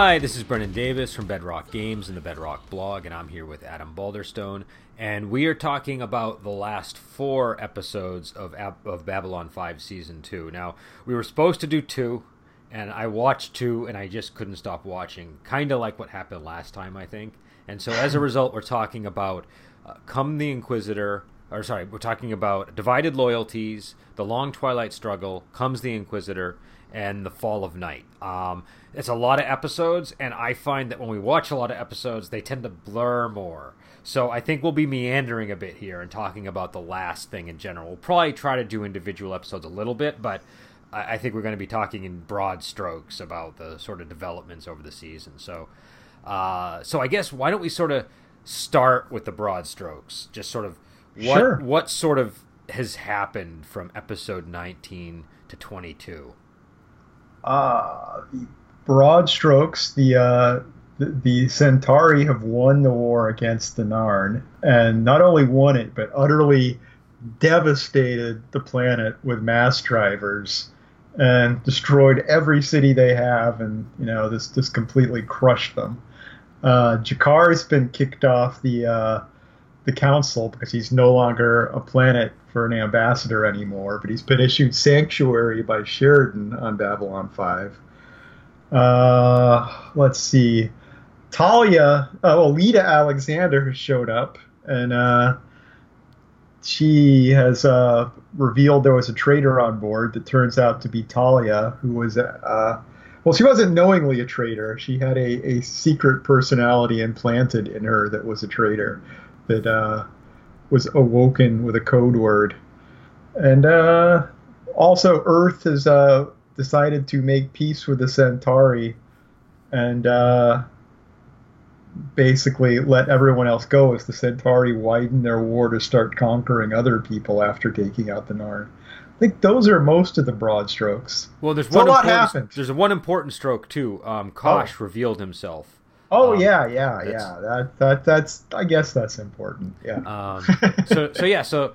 Hi, this is Brennan Davis from Bedrock Games and the Bedrock blog, and I'm here with Adam Balderstone, and we are talking about the last four episodes of of Babylon 5 Season 2. Now, we were supposed to do two, and I watched two, and I just couldn't stop watching, kind of like what happened last time, I think. And so, as a result, we're talking about uh, Come the Inquisitor, or sorry, we're talking about Divided Loyalties, The Long Twilight Struggle, Comes the Inquisitor, and The Fall of Night. Um, it's a lot of episodes, and I find that when we watch a lot of episodes, they tend to blur more. So I think we'll be meandering a bit here and talking about the last thing in general. We'll probably try to do individual episodes a little bit, but I think we're going to be talking in broad strokes about the sort of developments over the season. So, uh, so I guess why don't we sort of start with the broad strokes? Just sort of what Sure. what sort of has happened from episode 19 to 22. Uh, the broad strokes, the, uh, the the Centauri have won the war against the Narn, and not only won it, but utterly devastated the planet with mass drivers and destroyed every city they have, and you know this this completely crushed them. Uh, G'Kar's been kicked off the uh, the council because he's no longer a planet for an ambassador anymore, but he's been issued sanctuary by Sheridan on Babylon 5. Uh, let's see. Talia, oh, Lyta Alexander showed up, and uh, she has uh, revealed there was a traitor on board that turns out to be Talia, who was, uh, well, she wasn't knowingly a traitor. She had a, a secret personality implanted in her that was a traitor that uh, was awoken with a code word. And uh, also, Earth is decided to make peace with the Centauri and uh, basically let everyone else go as the Centauri widen their war to start conquering other people after taking out the Narn. I think those are most of the broad strokes. Well, there's So one a lot happened. There's one important stroke too. Um, Kosh revealed himself. Oh Um, yeah, yeah, yeah. That that that's I guess that's important. Yeah. Um, so so yeah, so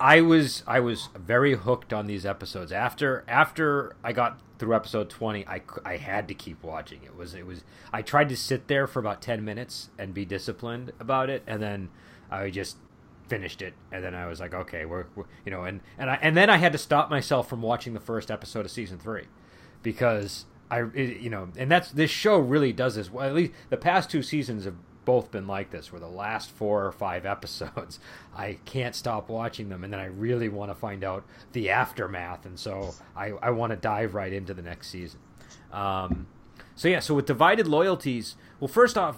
I was I was very hooked on these episodes. After after I got through episode 20, I, I had to keep watching. It was it was I tried to sit there for about 10 minutes and be disciplined about it and then I just finished it and then I was like, okay, we're, we're you know, and and I and then I had to stop myself from watching the first episode of season 3 because I it, you know, and that's this show really does this. Well, at least the past two seasons have both been like this, where the last four or five episodes, I can't stop watching them, and then I really want to find out the aftermath, and so I I want to dive right into the next season. Um, so yeah, so with divided loyalties, well, first off,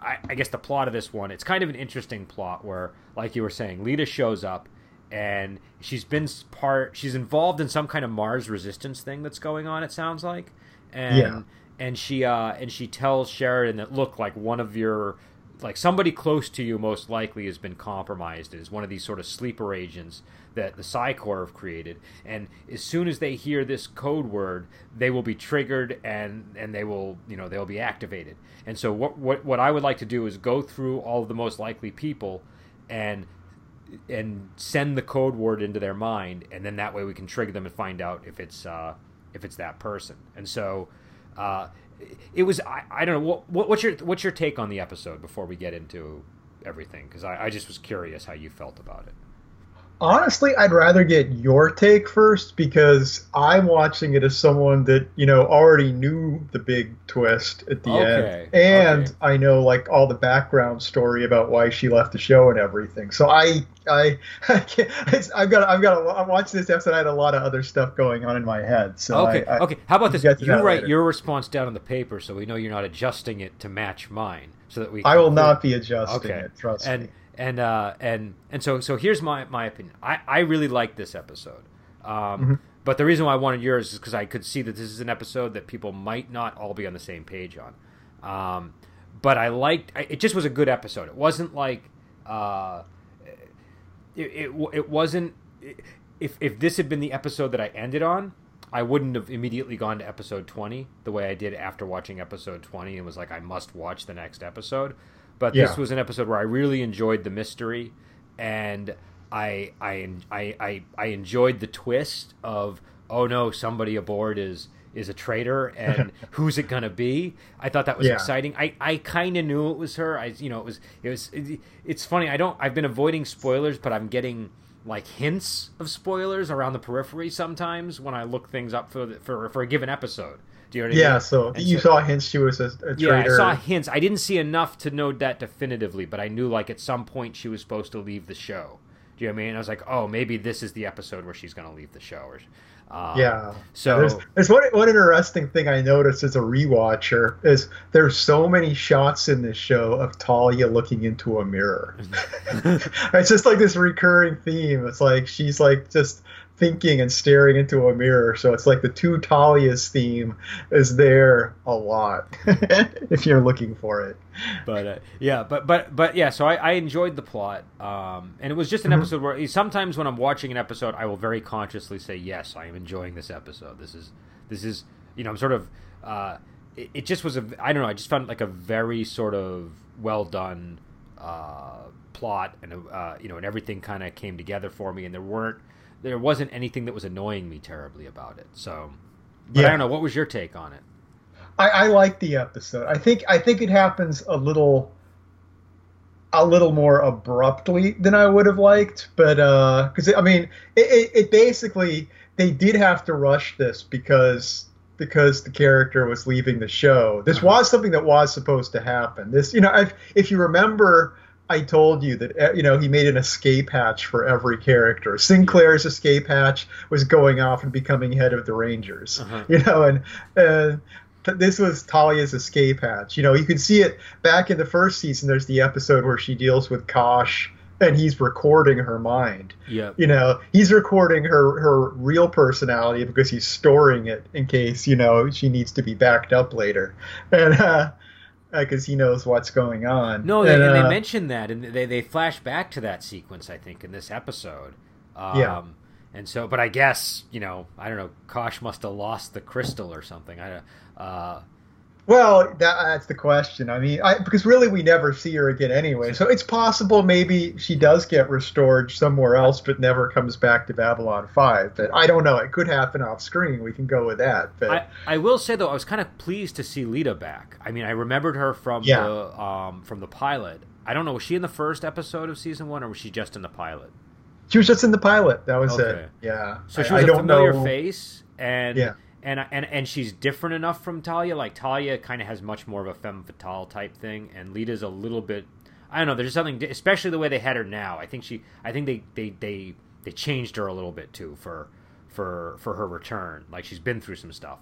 I, I guess the plot of this one, it's kind of an interesting plot where, like you were saying, Lyta shows up and she's been part, she's involved in some kind of Mars resistance thing that's going on. It sounds like, and Yeah. and she uh and she tells Sheridan that look like one of your like somebody close to you most likely has been compromised as one of these sort of sleeper agents that the Psi Corps have created. And as soon as they hear this code word they will be triggered and and they will you know they'll be activated. And so what what, what I would like to do is go through all of the most likely people and and send the code word into their mind and then that way we can trigger them and find out if it's uh if it's that person. And so uh it was I, I don't know what, what what's your what's your take on the episode before we get into everything? Because I, I just was curious how you felt about it Honestly, I'd rather get your take first because I'm watching it as someone that, you know, already knew the big twist at the Okay, end. And okay. I know like all the background story about why she left the show and everything. So I I I can't, it's, I've got I've got I'm watching this episode I had a lot of other stuff going on in my head. So okay I, I, okay how about this you write later. your response down on the paper so we know you're not adjusting it to match mine so that we I will not be adjusting Okay. it, trust and me. And uh and and so so here's my my opinion i i really like this episode um Mm-hmm. but the reason why i wanted yours is because i could see that this is an episode that people might not all be on the same page on um but i liked I- it just was a good episode it wasn't like uh it it, it wasn't if if this had been the episode that i ended on I wouldn't have immediately gone to episode 20 the way I did after watching episode 20 and was like, I must watch the next episode. But this was an episode where I really enjoyed the mystery and I, I, I, I, I enjoyed the twist of, oh no, somebody aboard is is a traitor and who's it gonna be? I thought that was Yeah. exciting. I i kind of knew it was her. I you know it was it was it, it's funny i don't i've been avoiding spoilers but i'm getting like hints of spoilers around the periphery sometimes when i look things up for the, for for a given episode do you know what I Yeah, so And you saw hints she was a, a yeah, I saw hints. I didn't see enough to know that definitively, but I knew like at some point she was supposed to leave the show. Do you know what I mean? I was like, oh, maybe this is the episode where she's going to leave the show. Or, um, yeah. So There's, there's one, one interesting thing I noticed as a rewatcher is there's so many shots in this show of Talia looking into a mirror. it's just like this recurring theme. It's like she's like just thinking and staring into a mirror. So it's like the two Talias theme is there a lot if you're looking for it. but uh, yeah, but but but yeah. So I, I enjoyed the plot, um, and it was just an Mhm. episode where sometimes when I'm watching an episode, I will very consciously say, "Yes, I am enjoying this episode. This is this is you know I'm sort of." Uh, it, it just was a I don't know. I just found like a very sort of well done uh, plot, and uh, you know, and everything kind of came together for me, and there weren't there wasn't anything that was annoying me terribly about it. So, but I don't know. What was your take on it? I, I like the episode. I think I think it happens a little a little more abruptly than I would have liked, but because I mean, it, it, it basically they did have to rush this because because the character was leaving the show. This Uh-huh. was something that was supposed to happen. This, you know, if, if you remember. I told you that uh, you know he made an escape hatch for every character. Sinclair's escape hatch was going off and becoming head of the Rangers. Uh-huh. You know, and and this was Talia's escape hatch. You know, you can see it back in the first season. There's the episode where she deals with Kosh, and he's recording her mind. Yeah. You know, he's recording her her real personality because he's storing it in case you know she needs to be backed up later, and because he knows what's going on. No, they, and, and they uh, mentioned that, and they they flash back to that sequence. I think in this episode. Um, Yeah. And so, but I guess you know, I don't know. Kosh must have lost the crystal or something. I, uh, Well, that, that's the question. I mean, I, because really we never see her again anyway. So it's possible maybe she does get restored somewhere else, but never comes back to Babylon 5. But I don't know. It could happen off screen. We can go with that. But I, I will say though, I was kind of pleased to see Lyta back. I mean, I remembered her from Yeah. the um, from the pilot. I don't know, was she in the first episode of season one, or was she just in the pilot? she was just in the pilot. That was Okay. it. Yeah. So she was I a don't familiar know. face, and Yeah. And and and she's different enough from Talia. Like Talia kind of has much more of a femme fatale type thing, and Lyta's a little bit. I don't know. There's something, especially the way they had her now. I think she. I think they they they they changed her a little bit too for for for her return. Like she's been through some stuff.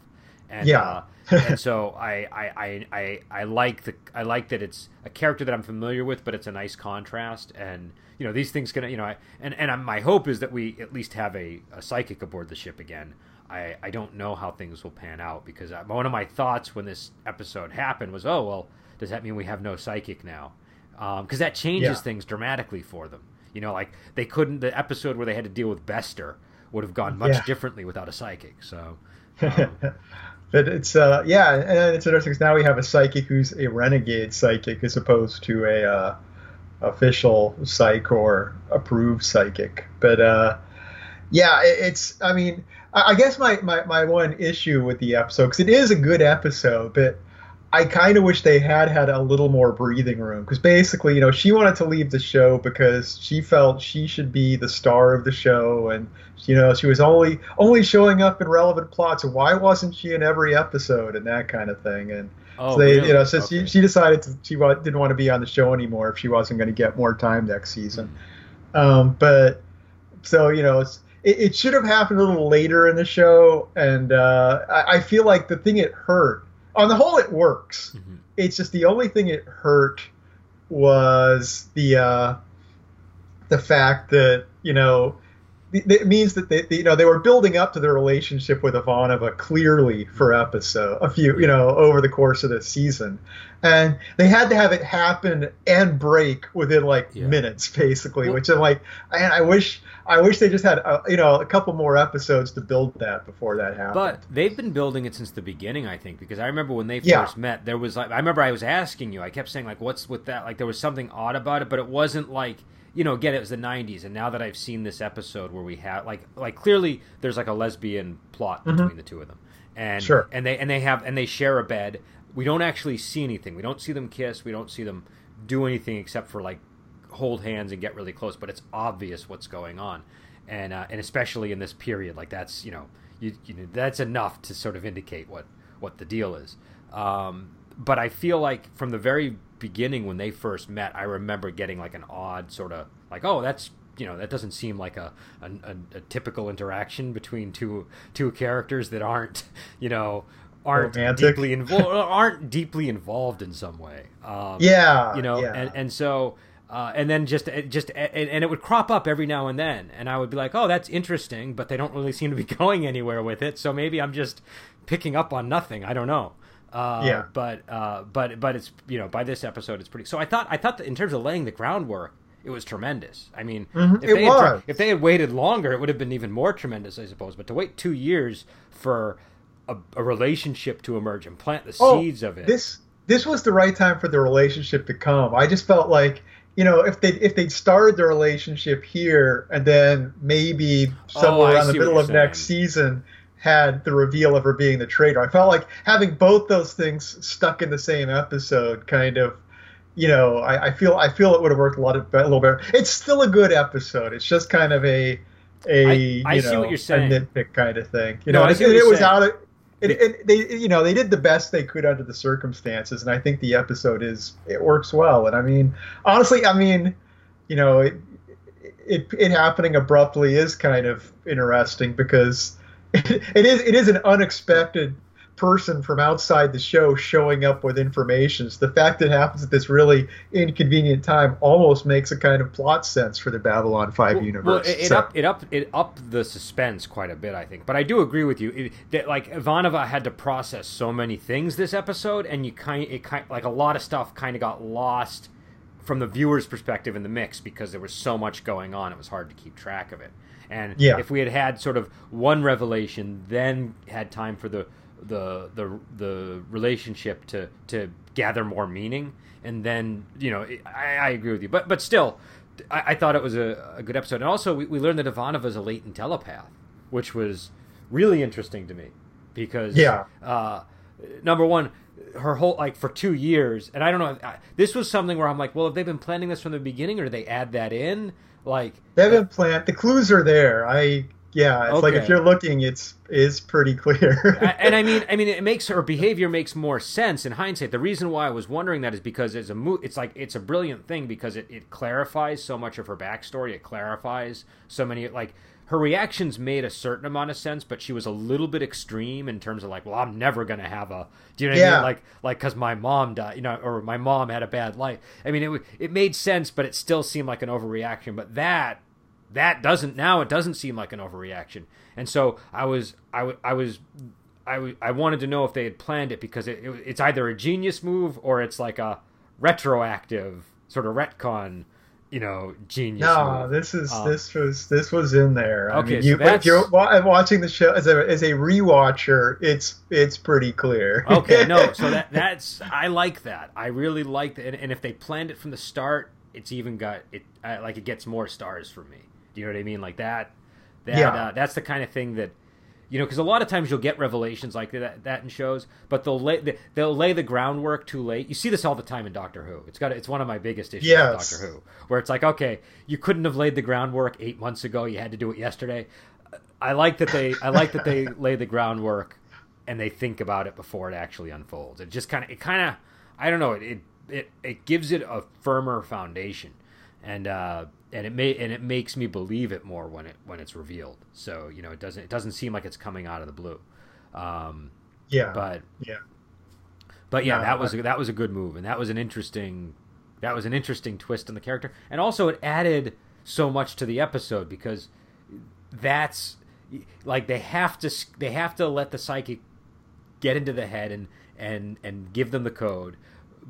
And, Yeah. uh, and so I, I, I, I, I like the I like that it's a character that I'm familiar with, but it's a nice contrast. And you know these things can you know I, and and I'm- my hope is that we at least have a, a psychic aboard the ship again. I, I don't know how things will pan out because I, one of my thoughts when this episode happened was oh well does that mean we have no psychic now because that changes Yeah. things dramatically for them. You know like they couldn't the episode where they had to deal with Bester would have gone much Yeah. differently without a psychic. So. but it's uh yeah, and it's interesting because now we have a psychic who's a renegade psychic as opposed to a uh, official psych or approved psychic. But uh, yeah, it, it's I mean I, guess my, my my one issue with the episode because it is a good episode, but I kind of wish they had had a little more breathing room because basically, you know, she wanted to leave the show because she felt she should be the star of the show, and you know, she was only only showing up in relevant plots. And why wasn't she in every episode and that kind of thing? And Oh, so they, really? you know, so Okay. she, she decided to, she didn't want to be on the show anymore if she wasn't going to get more time next season. Um, but so you know, it's, it, it should have happened a little later in the show, and uh, I, I feel like the thing it hurt. On the whole, it works. Mhm. It's just the only thing it hurt was the uh, the fact that you know it means that they, you know they were building up to their relationship with Ivanova clearly for episode a few you know over the course of the season, and they had to have it happen and break within like Yeah. minutes basically, which I'm like, and I wish I wish they just had uh, you know a couple more episodes to build that before that happened. But they've been building it since the beginning, I think, because I remember when they Yeah. first met, there was like I remember I was asking you, I kept saying like, "What's with that?" Like there was something odd about it, but it wasn't like you know, again, it was the '90s, and now that I've seen this episode where we have like like clearly there's like a lesbian plot Mhm. between the two of them, and Sure. and they and they have and they share a bed. We don't actually see anything. We don't see them kiss. We don't see them do anything except for like hold hands and get really close. But it's obvious what's going on, and uh, and especially in this period, like that's you know you, you know, that's enough to sort of indicate what what the deal is. Um, but I feel like from the very beginning when they first met, I remember getting like an odd sort of like, oh, that's you know that doesn't seem like a a, a, typical interaction between two two characters that aren't you know aren't Romantic. deeply involved aren't deeply involved in some way. Um, Yeah, you know, yeah. and and so. Uh, and then just it just and, and it would crop up every now and then, and I would be like, "Oh, that's interesting," but they don't really seem to be going anywhere with it. So maybe I'm just picking up on nothing. I don't know. Uh, Yeah. But uh, but but it's you know by this episode it's pretty. So I thought I thought that in terms of laying the groundwork, it was tremendous. I mean, Mhm, if it they had, if they had waited longer, it would have been even more tremendous, I suppose. But to wait two years for a, a relationship to emerge and plant the Oh, seeds of it. This this was the right time for the relationship to come. I just felt like you know if they if they'd started the relationship here and then maybe somewhere Oh, around the middle of next season had the reveal of her being the traitor. I felt like having both those things stuck in the same episode kind of you know I, I feel I feel it would have worked a lot of, a little better. It's still a good episode. It's just kind of a a I- I you see know what you're saying. a nitpick kind of thing. You No, know, I it, what it you're was saying. out of it, it, they you know they did the best they could under the circumstances, and I think the episode is it works well. And I mean, honestly, I mean, you know, it it, it happening abruptly is kind of interesting because it is it is an unexpected person from outside the show showing up with information. So the fact that it happens at this really inconvenient time almost makes a kind of plot sense for the Babylon Five Well, universe. Well, it, it So- up it up it upped the suspense quite a bit, I think. But I do agree with you it, that like Ivanova had to process so many things this episode, and you kind it kind like a lot of stuff kind of got lost from the viewer's perspective in the mix because there was so much going on. It was hard to keep track of it. And Yeah. if we had had sort of one revelation, then had time for the the the the relationship to to gather more meaning, and then you know I, I agree with you, but but still, I, I thought it was a, a good episode, and also we, we learned that Ivanova is a latent telepath, which was really interesting to me because Yeah. uh, number one, her whole like for two years, and I don't know. I, this was something where I'm like, well, have they been planning this from the beginning, or did they add that in? Like, They haven't. The clues are there. I yeah. It's like if you're looking, it's is pretty clear. And I mean, I mean, it makes her behavior makes more sense in hindsight. The reason why I was wondering that is because it's a mo- it's like it's a brilliant thing because it, it clarifies so much of her backstory. It clarifies so many like her reactions made a certain amount of sense, but she was a little bit extreme in terms of like, well, I'm never gonna have a, do you know what I mean? Like, like because my mom died, you know, or my mom had a bad life. I mean, it it made sense, but it still seemed like an overreaction. But that that doesn't now it doesn't seem like an overreaction and so i was i, w- I was I, w- I wanted to know if they had planned it because it, it, it's either a genius move or it's like a retroactive sort of retcon you know genius no, move. this is Um, this was this was in there. I Okay, mean, you, that's- if you're watching the show as a as a rewatcher, it's it's pretty clear. okay no so that that's i like that i really like that and, and if they planned it from the start it's even got it uh, like it gets more stars for me do you know what i mean like that that Yeah. uh, that's the kind of thing that you know because a lot of times you'll get revelations like that, that in shows but they'll lay they'll lay the groundwork too late. You see this all the time in doctor who. It's got it's one of my biggest issues Yes. with doctor who where it's like okay you couldn't have laid the groundwork eight months ago. You had to do it yesterday. I like that they i like that they lay the groundwork and they think about it before it actually unfolds. It just kind of, it kind of, I don't know, it, it it it gives it a firmer foundation, and uh, and it may and it makes me believe it more when it when it's revealed. So you know, it doesn't it doesn't seem like it's coming out of the blue. Um, yeah, but yeah, but yeah, No, that was a, that was a good move, and that was an interesting that was an interesting twist in the character, and also it added so much to the episode because that's like they have to they have to let the psychic get into the head and and and give them the code,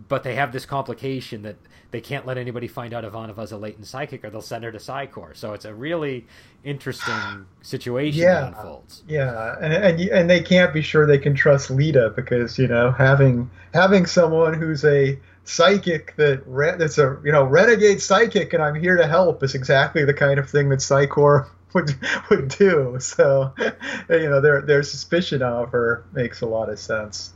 but they have this complication that they can't let anybody find out Ivanova's a latent psychic, or they'll send her to Psi Corps. So it's a really interesting situation Yeah. that unfolds. yeah, and and and they can't be sure they can trust Lyta because you know having having someone who's a psychic that re- that's a you know renegade psychic and I'm here to help is exactly the kind of thing that Psi Corps would would do. So, you know, their their suspicion of her makes a lot of sense.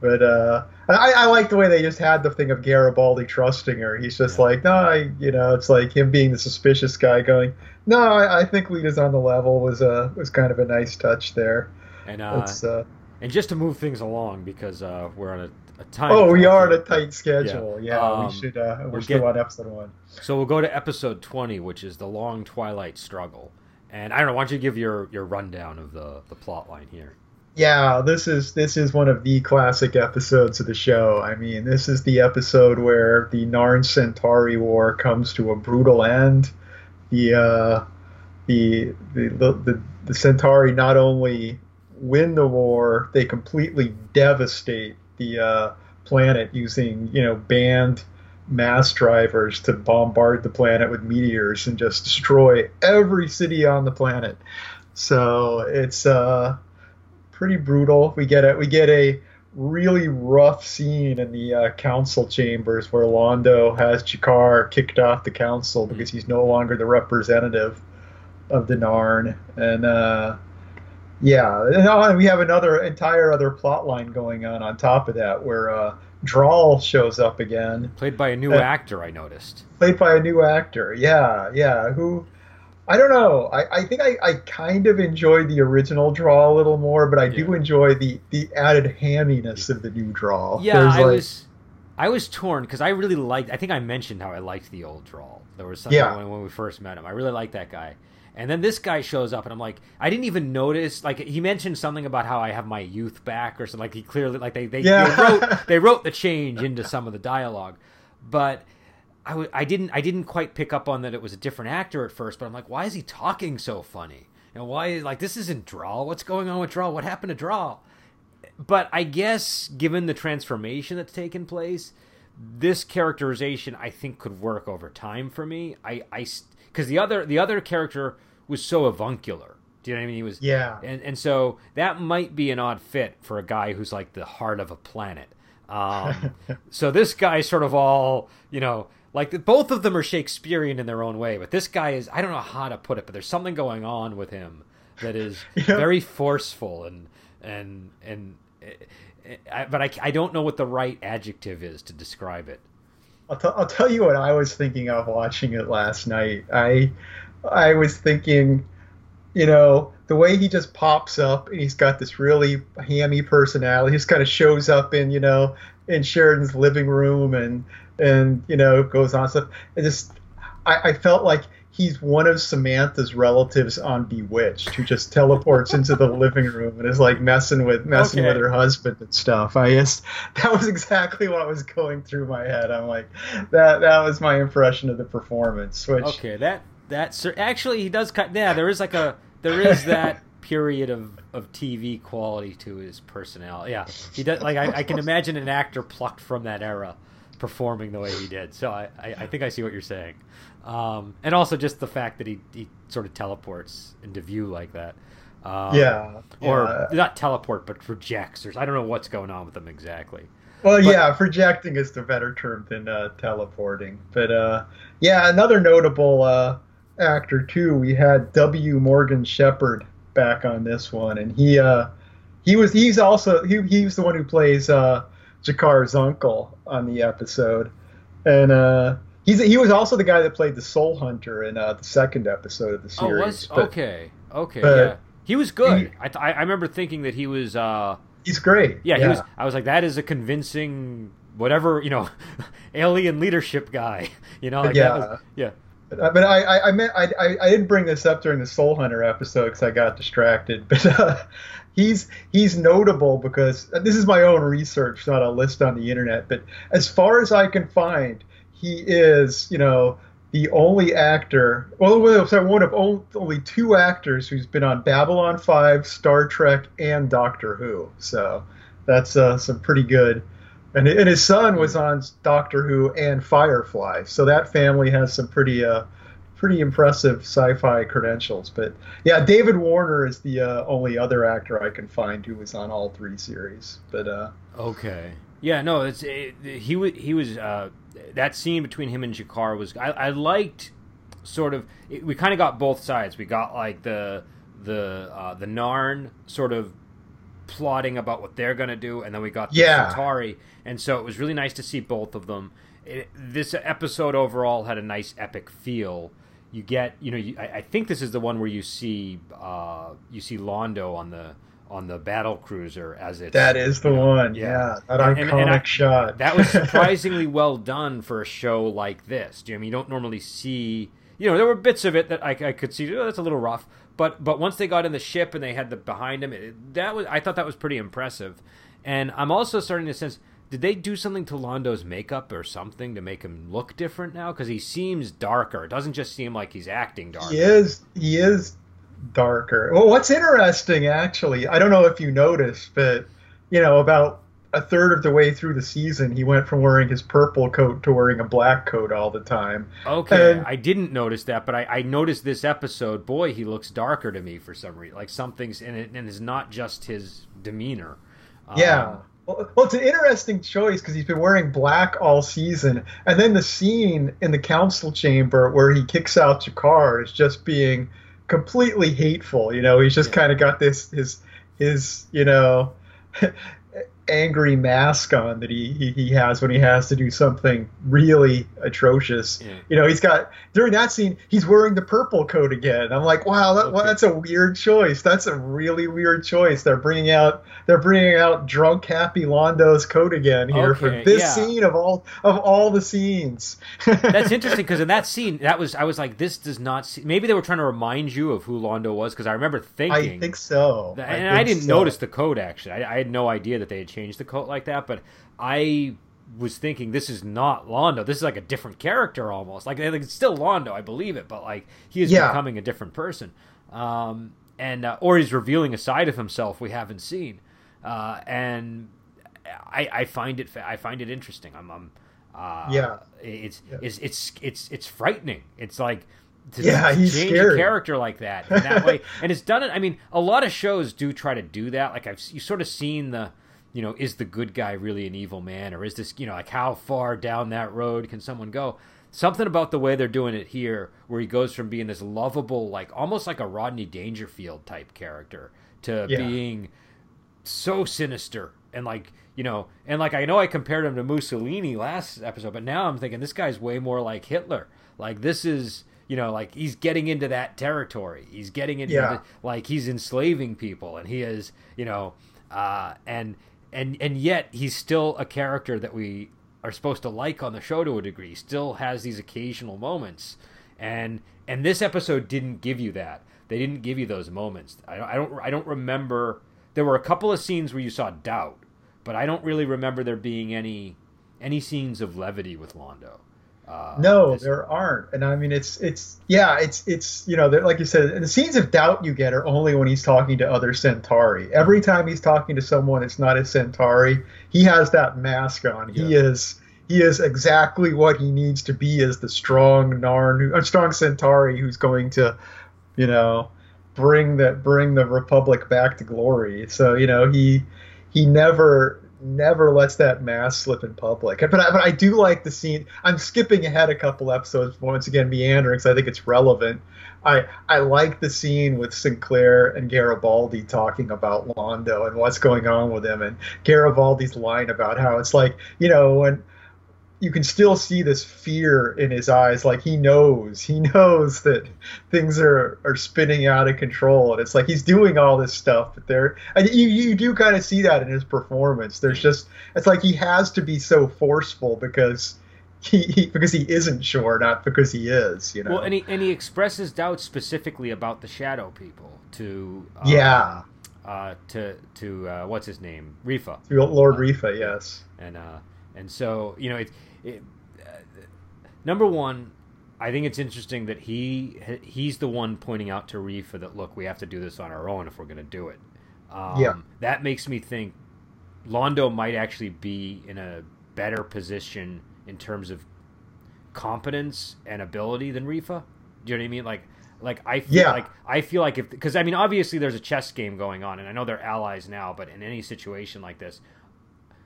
But uh, I, I like the way they just had the thing of Garibaldi trusting her. He's just yeah. like, no, I, you know, it's like him being the suspicious guy, going, no, I, I think Lyta's on the level was a uh, was kind of a nice touch there. And uh, uh and just to move things along because uh, we're on a a time. Oh, we are on a tight schedule. Yeah, yeah um, we should. Uh, we're we'll still get, on episode one. So we'll go to episode twenty, which is the long twilight struggle. And I don't know. Why don't you give your your rundown of the the plot line here? Yeah, this is this is one of the classic episodes of the show. I mean, this is the episode where the Narn Centauri War comes to a brutal end. The uh, the, the the the Centauri not only win the war, they completely devastate the uh, planet using you know banned mass drivers to bombard the planet with meteors and just destroy every city on the planet. So it's uh, pretty brutal. We get a we get a really rough scene in the uh, council chambers where Londo has G'Kar kicked off the council because he's no longer the representative of the Narn, and uh, yeah, and we have another entire other plot line going on on top of that where uh, Draal shows up again, played by a new uh, actor. I noticed. Played by a new actor. Yeah, yeah. Who? I don't know. I, I think I, I kind of enjoyed the original Draal a little more, but I yeah. do enjoy the the added hamminess of the new Draal. Yeah, There's I like, was. I was torn because I really liked. I think I mentioned how I liked the old Draal. There was something yeah. when, when we first met him. I really liked that guy. And then this guy shows up, and I'm like, I didn't even notice. Like he mentioned something about how I have my youth back, or something. Like he clearly, like they they, yeah. they wrote they wrote the change into some of the dialogue, but I w- I didn't I didn't quite pick up on that it was a different actor at first. But I'm like, why is he talking so funny? And why is like this isn't Draal? What's going on with Draal? What happened to Draal? But I guess given the transformation that's taken place, this characterization I think could work over time for me. I I because the other the other character was so avuncular. Do you know what I mean? He was yeah, and and so that might be an odd fit for a guy who's like the heart of a planet. Um, so this guy's sort of all you know, like both of them are Shakespearean in their own way, but this guy is I don't know how to put it, but there's something going on with him that is very forceful and and and. Eh, eh, but I, I don't know what the right adjective is to describe it. I'll, t- I'll tell you what I was thinking of watching it last night. I I was thinking, you know, the way he just pops up and he's got this really hammy personality. He just kind of shows up in, you know, in Sheridan's living room and and you know goes on stuff. It just I, I felt like he's one of Samantha's relatives on Bewitched who just teleports into the living room and is like messing with messing okay. with her husband and stuff. I just that was exactly what was going through my head. I'm like that that was my impression of the performance. Which okay, that that actually he does cut. Yeah, there is like a there is that period of of TV quality to his personality. Yeah, he does. Like I, I can imagine an actor plucked from that era performing the way he did. So I, I, I think I see what you're saying. Um, and also just the fact that he, he sort of teleports into view like that. Um, yeah. Or not teleport, but projects. Or I don't know what's going on with them exactly. Well, but, yeah, projecting is the better term than uh, teleporting. But uh, yeah, another notable uh, actor too. We had W. Morgan Sheppard back on this one, and he uh, he was he's also he he's the one who plays uh, G'Kar's uncle on the episode, and uh, he's he was also the guy that played the Soul Hunter in uh, the second episode of the series. Oh, was but, okay, okay, yeah, he was good. He, I, I remember thinking that he was. Uh, he's great. Yeah, yeah, he was. I was like, that is a convincing whatever you know, alien leadership guy. You know, like yeah, was, yeah. But, but I, I, I meant I, I, I, didn't bring this up during the Soul Hunter episode because I got distracted. But uh, he's he's notable because this is my own research, not a list on the internet. But as far as I can find, he is you know the only actor, well, sorry, one of only two actors who's been on Babylon 5, Star Trek, and Doctor Who. So that's uh, some pretty good and, and his son was on Doctor Who and Firefly, so that family has some pretty uh, pretty impressive sci-fi credentials. But yeah, David Warner is the uh, only other actor I can find who was on all three series. But uh, okay, yeah, no, it's it, he was he was uh, that scene between him and G'Kar was I, I liked sort of it, we kind of got both sides. We got like the the uh, the Narn sort of plotting about what they're going to do, and then we got the Yeah. Centauri, and so it was really nice to see both of them. It, this episode overall had a nice epic feel. You get, you know, you, I, I think this is the one where you see uh, you see Londo on the on the battle cruiser as it That is the know, one. Yeah, that And- iconic and- I- shot. that was surprisingly well done for a show like this. Do you know I mean you don't normally see? You know, there were bits of it that I, I could see. Oh, that's a little rough. But but once they got in the ship and they had the behind them, it, that was I thought that was pretty impressive. And I'm also starting to sense. Did they do something to Londo's makeup or something to make him look different now? Because he seems darker. It doesn't just seem like he's acting darker. He is. He is darker. Well, what's interesting, actually, I don't know if you noticed, but you know, about a third of the way through the season, he went from wearing his purple coat to wearing a black coat all the time. Okay, And- I didn't notice that, but I, I noticed this episode. Boy, he looks darker to me for some reason. Like something's in it, and it's not just his demeanor. Yeah. Um, Well, well, it's an interesting choice because he's been wearing black all season, and then the scene in the council chamber where he kicks out G'Kar is just being completely hateful. You know, he's just Yeah. kind of got this his his you know angry mask on that he, he he has when he has to do something really atrocious. Yeah. You know, he's got during that scene he's wearing the purple coat again. I'm like, wow, that, well, that's a weird choice. That's a really weird choice. They're bringing out they're bringing out drunk happy Londo's coat again here for this yeah. scene of all of all the scenes. That's interesting because in that scene, that was I was like, this does not. See, maybe they were trying to remind you of who Londo was because I remember thinking. I think so. That- I and I didn't so. notice the code actually. I, I had no idea that they had changed the coat like that. But I was thinking this is not Londo. This is like a different character almost. Like, like it's still Londo, I believe it, but like he is Yeah. becoming a different person. Um, and uh, or he's revealing a side of himself we haven't seen. Uh, and I, I find it I find it interesting. I'm, I'm uh, Yeah. It's, Yeah. it's it's it's it's frightening. It's like to, Yeah, he's change scary. a character like that in that way, and it's done it. I mean, a lot of shows do try to do that. Like I've you sort of seen the, you know, is the good guy really an evil man, or is this you know like how far down that road can someone go? Something about the way they're doing it here, where he goes from being this lovable, like almost like a Rodney Dangerfield type character, to Yeah. being so sinister and like you know and like i know i compared him to mussolini last episode but now i'm thinking this guy's way more like hitler like this is you know like he's getting into that territory he's getting into Yeah. the, like he's enslaving people and he is you know uh and and and yet he's still a character that we are supposed to like on the show to a degree. Still has these occasional moments. And and this episode didn't give you that. They didn't give you those moments. I i don't, I don't remember. There were a couple of scenes where you saw doubt but i don't really remember there being any any scenes of levity with londo uh, No, there aren't, and I mean it's it's yeah, it's it's you know like you said, the scenes of doubt you get are only when he's talking to other Centauri. Every time he's talking to someone that's not a Centauri, he has that mask on. He is he is exactly what he needs to be as the strong Narn, a strong Centauri who's going to, you know, bring the bring the Republic back to glory. So you know he he never never lets that mask slip in public. But I, but I do like the scene. I'm skipping ahead a couple episodes once again, meandering because I think it's relevant. I I like the scene with Sinclair and Garibaldi talking about Londo and what's going on with him, and Garibaldi's line about how it's like you know when you can still see this fear in his eyes. Like he knows he knows that things are are spinning out of control and it's like he's doing all this stuff but there and you you do kind of see that in his performance. There's just it's like he has to be so forceful because he, he because he isn't sure not because he is you know? Well and he, and he expresses doubts specifically about the shadow people to um, yeah. uh, to to uh, what's his name? Refa. Lord Refa yes. and uh, and so you know it, it uh, number one I think it's interesting that he he's the one pointing out to Refa that look we have to do this on our own if we're going to do it. Um, Yeah. that makes me think Londo might actually be in a better position in terms of competence and ability than Refa. Do you know what I mean? Like like I feel Yeah. like I feel like if because I mean obviously there's a chess game going on and I know they're allies now, but in any situation like this,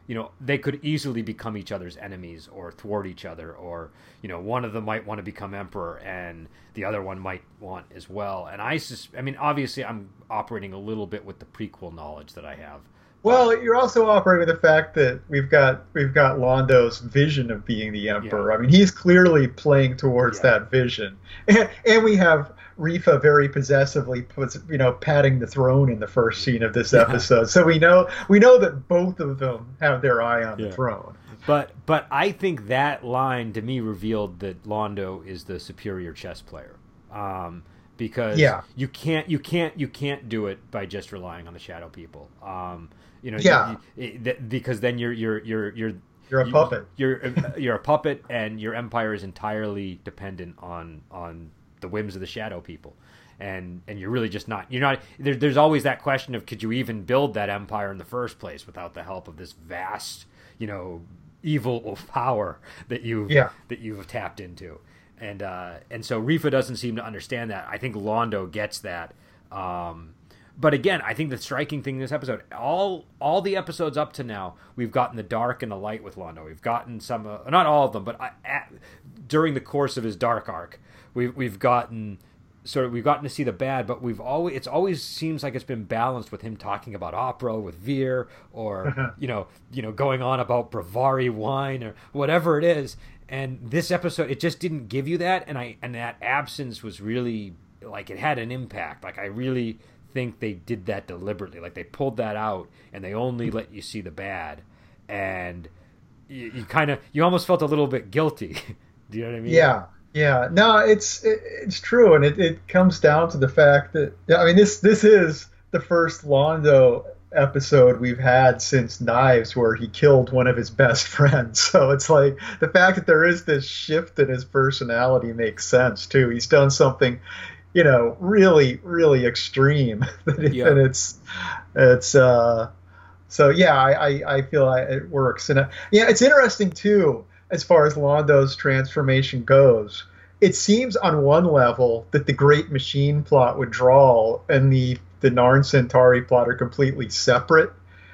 you know they could easily become each other's enemies or thwart each other or you know one of them might want to become emperor and the other one might want as well and i sus- i mean obviously i'm operating a little bit with the prequel knowledge that i have well, you're also operating with the fact that we've got we've got Londo's vision of being the emperor. Yeah. I mean, he's clearly playing towards yeah. that vision, and, and we have Refa very possessively puts you know patting the throne in the first scene of this episode. So we know we know that both of them have their eye on yeah. the throne. But but I think that line to me revealed that Londo is the superior chess player. Um, because yeah. you can't you can't you can't do it by just relying on the shadow people. Um, you know, yeah. You, you, because then you're you're you're you're you're a puppet. You're you're a puppet, and your empire is entirely dependent on on the whims of the shadow people and and you're really just not you're not there, there's always that question of could you even build that empire in the first place without the help of this vast you know evil of power that you yeah. that you've tapped into and uh and so Refa doesn't seem to understand that I think Londo gets that um but again, I think the striking thing in this episode, all all the episodes up to now, we've gotten the dark and the light with Londo. We've gotten some, uh, not all of them, but I, at, during the course of his dark arc, we've we've gotten sort of we've gotten to see the bad, but we've always it's always seems like it's been balanced with him talking about opera with Vir or you know you know going on about Brivari wine or whatever it is. And this episode, it just didn't give you that, and I and that absence was really like it had an impact. Like I really think they did that deliberately. Like they pulled that out and they only let you see the bad, and you, you kind of you almost felt a little bit guilty. Do you know what I mean? Yeah, yeah, no, it's it, it's true, and it, it comes down to the fact that I mean this this is the first Londo episode we've had since Knives where he killed one of his best friends. So it's like the fact that there is this shift in his personality makes sense too. He's done something, you know, really really extreme. that yeah. and it's it's uh so yeah, I I, I feel I, it works, and uh, yeah, it's interesting too as far as Londo's transformation goes. It seems on one level that the Great Machine plot with Draal and the the Narn Centauri plot are completely separate.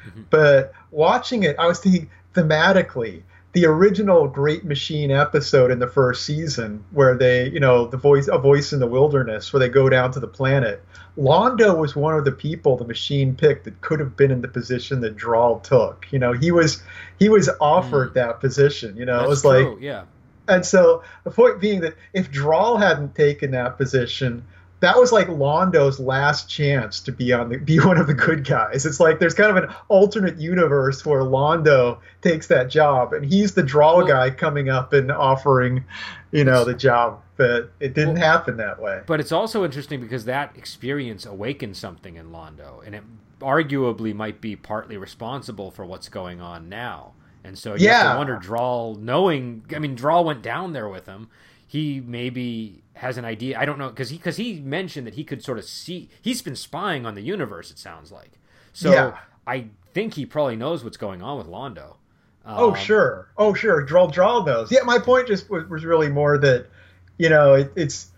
Mm-hmm. But watching it, I was thinking thematically, the original Great Machine episode in the first season, where they, you know, the voice, a voice in the wilderness, where they go down to the planet. Londo was one of the people the machine picked that could have been in the position that Draal took. You know, he was he was offered mm. that position. You know, That's it was true, like yeah. And so the point being that if Draal hadn't taken that position, that was like Londo's last chance to be on the be one of the good guys. It's like there's kind of an alternate universe where Londo takes that job and he's the Draal well, guy coming up and offering, you know, the job. But it didn't well, happen that way. But it's also interesting because that experience awakened something in Londo, and it arguably might be partly responsible for what's going on now. And so you yeah. have to wonder, Draal, knowing, I mean, Draal went down there with him. He maybe has an idea. I don't know because he because he mentioned that he could sort of see. He's been spying on the universe. It sounds like. So yeah. I think he probably knows what's going on with Londo. Um, oh sure, oh sure, Draal Draal knows. Yeah, my point just was, was really more that you know it, it's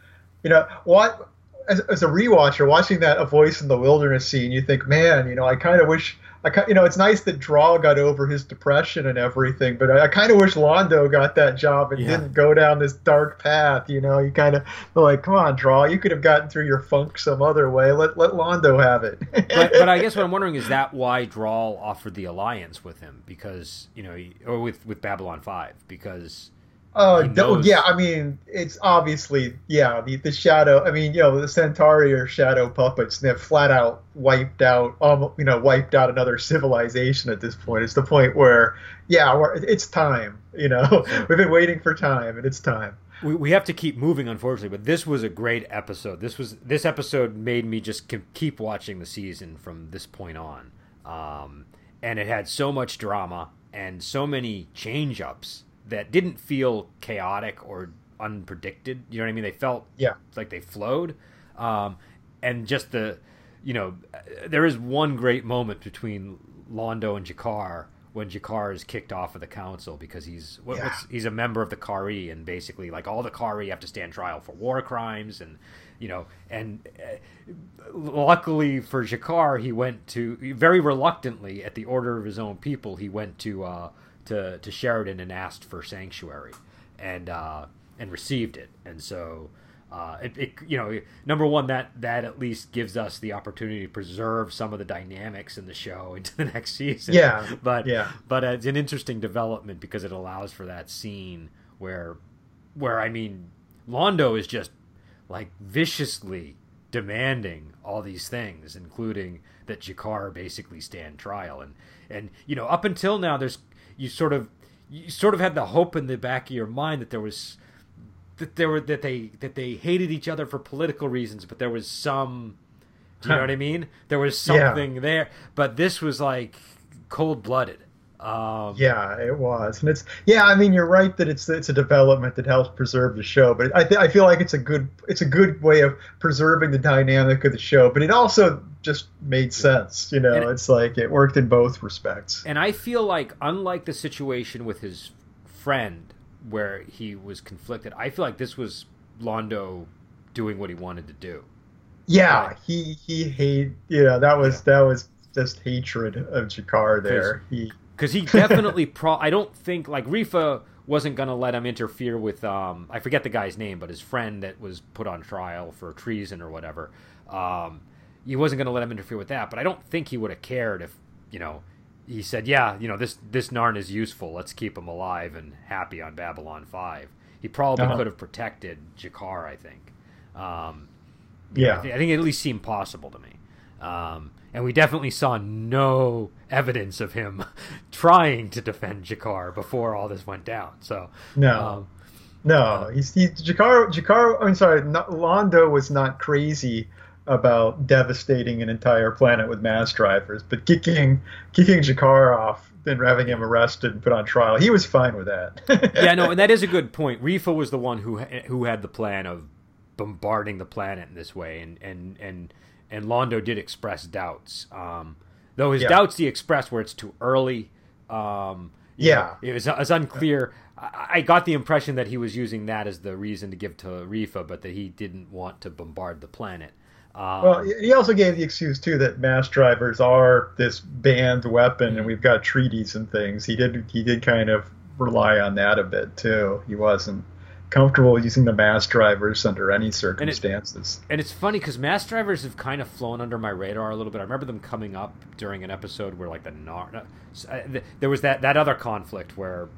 you know what as, as a rewatcher watching that a voice in the wilderness scene, you think, man, you know, I kind of wish I you know, it's nice that Draal got over his depression and everything, but I, I kind of wish Londo got that job and yeah. didn't go down this dark path. You know, you kind of like, come on, Draal, you could have gotten through your funk some other way. Let let Londo have it. but, but I guess what I'm wondering is that why Draal offered the alliance with him because you know, or with with Babylon Five because uh, knows... yeah, I mean, it's obviously, yeah, the, the shadow, I mean, you know, the Centauri are shadow puppets, they've flat out wiped out, um, you know, wiped out another civilization at this point. It's the point where, yeah, it's time, you know, we've been waiting for time, and it's time. We, we have to keep moving, unfortunately, but this was a great episode. This was this episode made me just keep watching the season from this point on, um, and it had so much drama and so many change ups that didn't feel chaotic or unpredicted. You know what I mean? They felt yeah like they flowed, um, and just the you know there is one great moment between Londo and G'Kar when G'Kar is kicked off of the council because he's what, Yeah. what's, he's a member of the Kha'Ri and basically like all the Kha'Ri have to stand trial for war crimes and you know and uh, luckily for G'Kar he went to very reluctantly at the order of his own people he went to uh, to to Sheridan and asked for sanctuary and uh, and received it. And so uh, it, it you know number one that that at least gives us the opportunity to preserve some of the dynamics in the show into the next season. Yeah, but yeah. but it's an interesting development because it allows for that scene where where I mean Londo is just like viciously demanding all these things including that G'Kar basically stand trial. And and you know up until now there's you sort of you sort of had the hope in the back of your mind that there was that there were that they that they hated each other for political reasons but there was some do you know what I mean? There was Yeah. something there but this was like cold blooded um Yeah, it was, and it's yeah. I mean, you're right that it's it's a development that helps preserve the show, but I th- I feel like it's a good it's a good way of preserving the dynamic of the show, but it also just made sense. You know, And it's like it worked in both respects. And I feel like, unlike the situation with his friend where he was conflicted, I feel like this was Londo doing what he wanted to do. Yeah, Right. he he hate you know that was that was just hatred of G'Kar there. He Because he definitely, pro- I don't think, like, Refa wasn't going to let him interfere with, um, I forget the guy's name, but his friend that was put on trial for treason or whatever. Um, he wasn't going to let him interfere with that, but I don't think he would have cared if, you know, he said, yeah, you know, this, this Narn is useful. Let's keep him alive and happy on Babylon 5. He probably Uh-huh. could have protected G'Kar, I think. Um, know, Yeah. I, thi- I think it at least seemed possible to me. Um, and we definitely saw no evidence of him trying to defend G'Kar before all this went down. So, no. um, No, he's, he's G'Kar. G'Kar. I'm sorry, not, Londo was not crazy about devastating an entire planet with mass drivers, but kicking kicking G'Kar off and having him arrested and put on trial, he was fine with that. yeah, no, and that is a good point. Refa was the one who who had the plan of bombarding the planet in this way, and and and and Londo did express doubts. Um, though his Yeah. doubts he expressed where it's too early. Um, Yeah. know, it was, it was unclear. I, I got the impression that he was using that as the reason to give to Refa, but that he didn't want to bombard the planet. Um, well, he also gave the excuse too that mass drivers are this banned weapon, and we've got treaties and things. He did he did kind of rely on that a bit too. He wasn't comfortable using the mass drivers under any circumstances. And it's funny because mass drivers have kind of flown under my radar a little bit. I remember them coming up during an episode where, like, the Nar- uh, there was that that other conflict where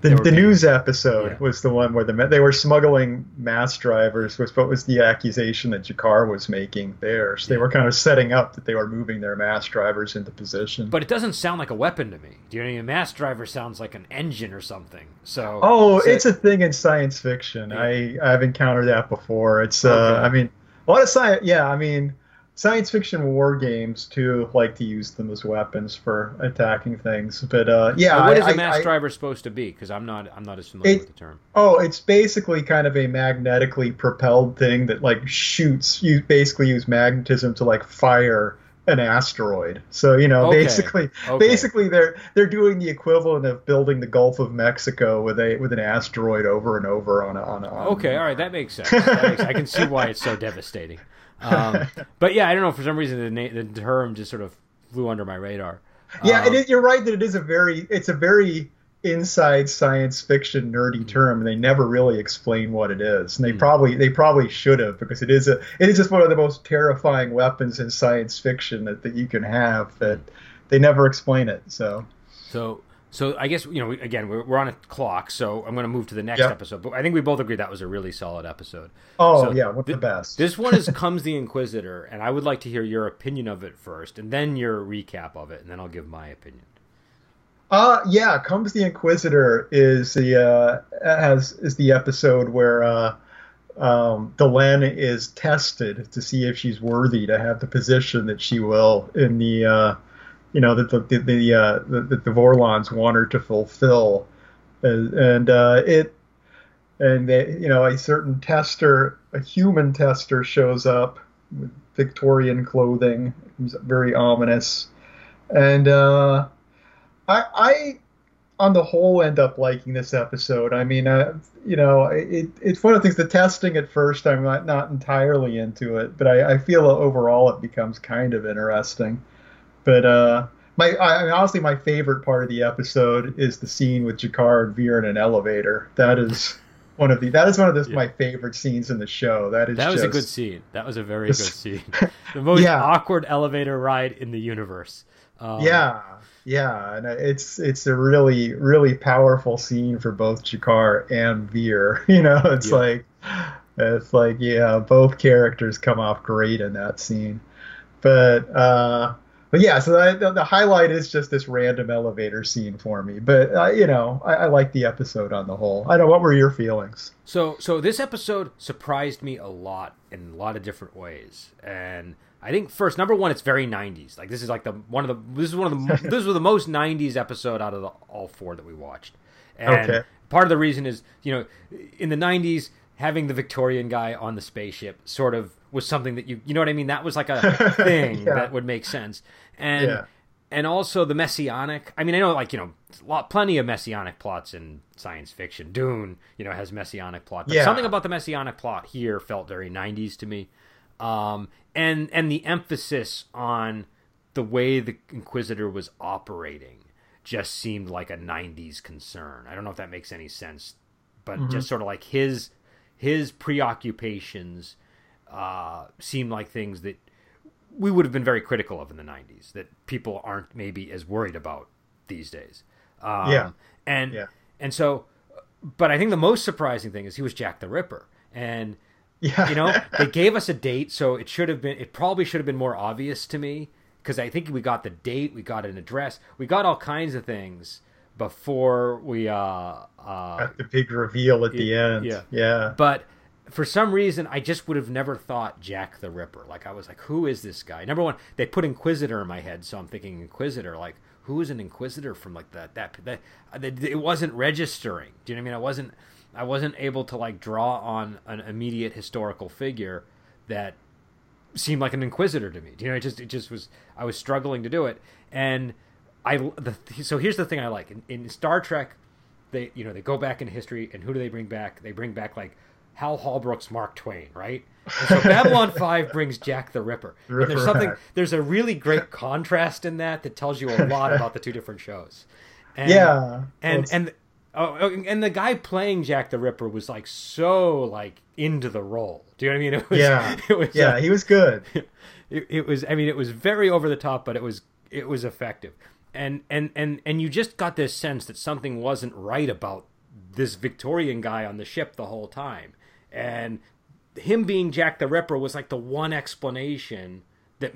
The, They were the being- news episode Yeah. was the one where the they were smuggling mass drivers. Was what was the accusation that G'Kar was making there? So they were kind of setting up that they were moving their mass drivers into position. But it doesn't sound like a weapon to me. Do you know? what I mean? A mass driver sounds like an engine or something. So oh, so- it's a thing in science fiction. Yeah. I I've encountered that before. It's uh, I mean, a lot of science. Yeah, I mean, science fiction war games too like to use them as weapons for attacking things. But uh, yeah, Well, what is I- a mass I- driver supposed to be? Because I'm not I'm not as familiar It- with the term. Oh, it's basically kind of a magnetically propelled thing that like shoots. You basically use magnetism to like fire an asteroid. So you know, Okay. basically, Okay. basically they're they're doing the equivalent of building the Gulf of Mexico with a with an asteroid over and over on a on a. On Okay, all right, that makes sense. That makes, I can see why it's so devastating. Um, but yeah, I don't know for some reason the, na- the term just sort of flew under my radar. Yeah, Um, it is, you're right that it is a very it's a very inside science fiction nerdy term and they never really explain what it is and they Hmm. probably they probably should have because it is a it is just one of the most terrifying weapons in science fiction that, that you can have that they never explain it so So, so I guess you know, we, again, we're, we're on a clock, so I'm going to move to the next Yeah. episode. But I think we both agree that was a really solid episode. oh So yeah what's thi- the best This one is comes the Inquisitor, and I would like to hear your opinion of it first, and then your recap of it, and then I'll give my opinion. Uh yeah, comes the Inquisitor is the uh has is the episode where uh um Delenn is tested to see if she's worthy to have the position that she will in the uh you know that the the the, uh, the, the, Vorlons want her to fulfill and, and uh it and they, you know a certain tester a human tester shows up with Victorian clothing who's very ominous and uh I, I on the whole end up liking this episode. I mean, uh, you know, it, it's one of the things. The testing at first, I'm not not entirely into it, but I, I feel overall it becomes kind of interesting. But uh, my I mean, honestly, my favorite part of the episode is the scene with G'Kar and Vir in an elevator. That is. One of the that is one of the, yeah. my favorite scenes in the show. That is that was just, a good scene. That was a very good scene. The most yeah. awkward elevator ride in the universe. Um, yeah, yeah, and it's it's a really really powerful scene for both G'Kar and Vir. You know, it's yeah. like it's like yeah, both characters come off great in that scene. But uh, but yeah, so the, the highlight is just this random elevator scene for me. But uh, you know, I, I like the episode on the whole. I know what were your feelings. So so this episode surprised me a lot in a lot of different ways, and I think first number one, it's very '90s. Like this is like the one of the this is one of the this was the most '90s episode out of the, all four that we watched. And okay. part of the reason is you know in the '90s having the Victorian guy on the spaceship sort of was something that you you know what I mean. That was like a thing yeah. that would make sense. And yeah. and also the messianic. I mean, I know like you know lot plenty of messianic plots in science fiction. Dune, you know, has messianic plot. But yeah. something about the messianic plot here felt very '90s to me. Um, and and the emphasis on the way the Inquisitor was operating just seemed like a '90s concern. I don't know if that makes any sense, but mm-hmm. just sort of like his his preoccupations uh, seemed like things that we would have been very critical of in the '90s. That people aren't maybe as worried about these days. Um, yeah, and yeah. and so, but I think the most surprising thing is he was Jack the Ripper, and yeah. You know, they gave us a date, so it should have been. It probably should have been more obvious to me because I think we got the date, we got an address, we got all kinds of things before we uh, uh got the big reveal at it, the end. Yeah, yeah. But for some reason, I just would have never thought Jack the Ripper. Like I was like, who is this guy? Number one, they put Inquisitor in my head, so I'm thinking Inquisitor. Like, who is an Inquisitor from like that? That that, uh, that it wasn't registering. Do you know what I mean? I wasn't. I wasn't able to like draw on an immediate historical figure that seemed like an inquisitor to me. Do you know, it just it just was I was struggling to do it. And I the, so here's the thing I like in, in Star Trek, they you know they go back in history and who do they bring back? They bring back like Hal Holbrook's Mark Twain, right? And so Babylon Five brings Jack the Ripper. Ripper. And there's something there's a really great contrast in that that tells you a lot about the two different shows. And, yeah, and well, and Oh, oh, and the guy playing Jack the Ripper was like so like into the role. Do you know what I mean? It was, yeah, it was, yeah, uh, he was good. It, it, was. I mean, it was very over the top, but it was it was effective. And and and and you just got this sense that something wasn't right about this Victorian guy on the ship the whole time, and him being Jack the Ripper was like the one explanation that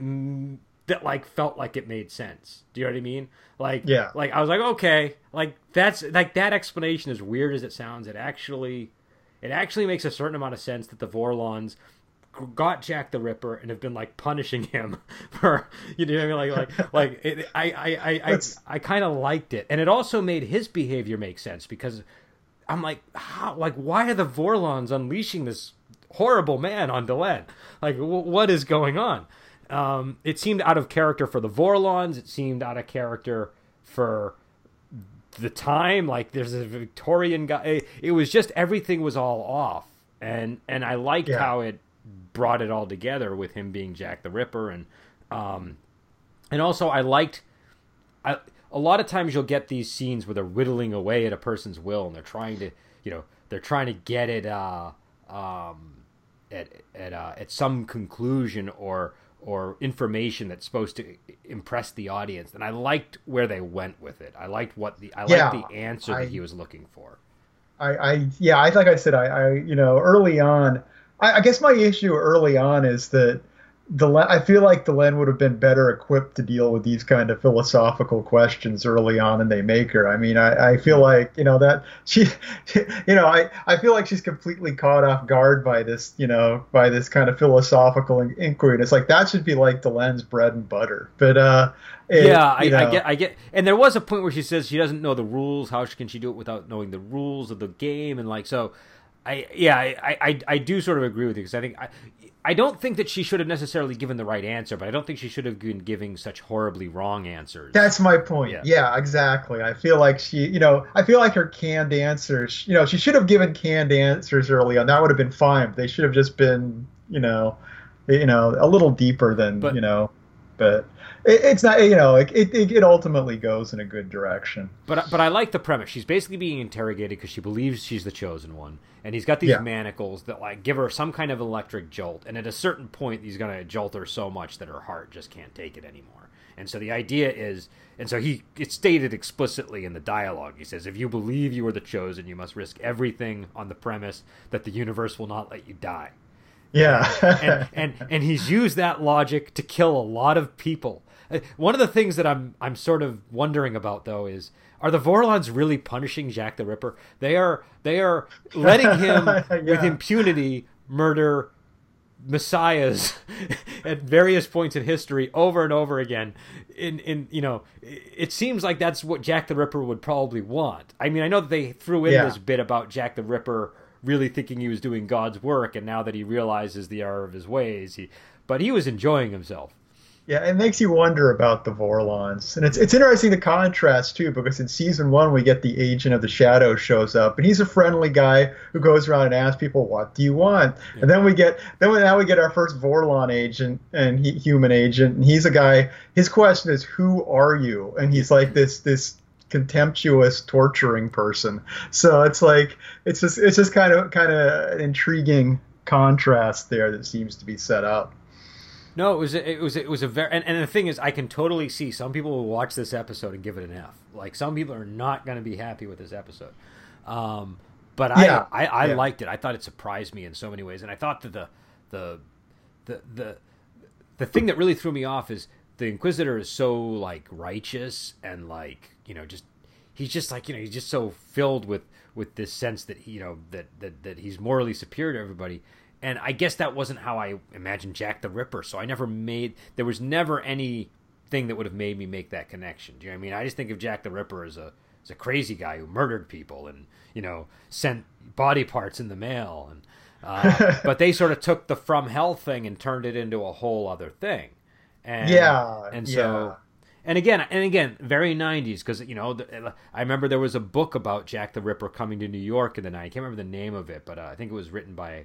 that like felt like it made sense. Do you know what I mean? Like yeah, like I was like okay, like that's like that explanation as weird as it sounds. It actually it actually makes a certain amount of sense that the Vorlons got Jack the Ripper and have been like punishing him for you know what I mean like like like it, I I I I, I kind of liked it and it also made his behavior make sense because I'm like how like why are the Vorlons unleashing this horrible man on Delenn like w- what is going on um, it seemed out of character for the Vorlons. It seemed out of character for the time. Like there's a Victorian guy. It, it was just everything was all off, and and I liked yeah. how it brought it all together with him being Jack the Ripper, and um, and also I liked. I, a lot of times you'll get these scenes where they're whittling away at a person's will, and they're trying to, you know, they're trying to get it uh, um, at at uh, at some conclusion or or information that's supposed to impress the audience. And I liked where they went with it. I liked what the I yeah, liked the answer I, that he was looking for. I, I yeah, I like I said, I, I you know early on, I, I guess my issue early on is that the I feel like Delenn would have been better equipped to deal with these kind of philosophical questions early on in They Make Her. I mean, I, I feel like you know that she, you know, I, I feel like she's completely caught off guard by this, you know, by this kind of philosophical inquiry. And it's like that should be like Delenn's bread and butter. But uh, it, yeah, I, I, get, I get, and there was a point where she says she doesn't know the rules. How can she do it without knowing the rules of the game? And like so. I yeah, I, I, I do sort of agree with you because I think I, I don't think that she should have necessarily given the right answer, but I don't think she should have been giving such horribly wrong answers. That's my point. Yeah. yeah, exactly. I feel like she, you know, I feel like her canned answers, you know, she should have given canned answers early on. That would have been fine. They should have just been, you know, you know, a little deeper than, but, you know, but it, it's not you know it, it, it ultimately goes in a good direction. But but i like the premise. She's basically being interrogated because she believes she's the chosen one. And he's got these yeah. manacles that like give her some kind of electric jolt. And at a certain point he's going to jolt her so much that her heart just can't take it anymore. And so the idea is and so he it's stated explicitly in the dialogue. He says if you believe you are the chosen you must risk everything on the premise that the universe will not let you die yeah and, and and he's used that logic to kill a lot of people uh, one of the things that I'm I'm sort of wondering about though is are the Vorlons really punishing Jack the Ripper? They are they are letting him yeah. with impunity murder messiahs at various points in history over and over again in in you know it seems like that's what Jack the Ripper would probably want. I mean, I know that they threw in yeah. this bit about Jack the Ripper really thinking he was doing God's work and now that he realizes the error of his ways, he but he was enjoying himself. Yeah, it makes you wonder about the Vorlons, and it's it's interesting the contrast too, because in season one we get the Agent of the Shadow shows up, and he's a friendly guy who goes around and asks people, "What do you want?" Yeah. And then we get then we, now we get our first Vorlon agent and he, human agent, and he's a guy. His question is, "Who are you?" And he's like this this contemptuous torturing person. So it's like it's just it's just kind of kind of an intriguing contrast there that seems to be set up. No, it was it was it was a very and, and the thing is, I can totally see some people will watch this episode and give it an F. Like some people are not going to be happy with this episode. Um, but yeah, I I, I yeah. liked it. I thought it surprised me in so many ways, and I thought that the the the the the thing that really threw me off is the Inquisitor is so like righteous and like you know just he's just like you know he's just so filled with with this sense that you know that that that he's morally superior to everybody and I guess that wasn't how I imagined Jack the Ripper. So I never made there was never any thing that would have made me make that connection. Do you know what I mean? I just think of Jack the Ripper as a as a crazy guy who murdered people and you know sent body parts in the mail and uh, but they sort of took the from hell thing and turned it into a whole other thing. And, yeah, and so. Yeah. And again, and again, very '90s because you know I remember there was a book about Jack the Ripper coming to New York in the night. I can't remember the name of it, but uh, I think it was written by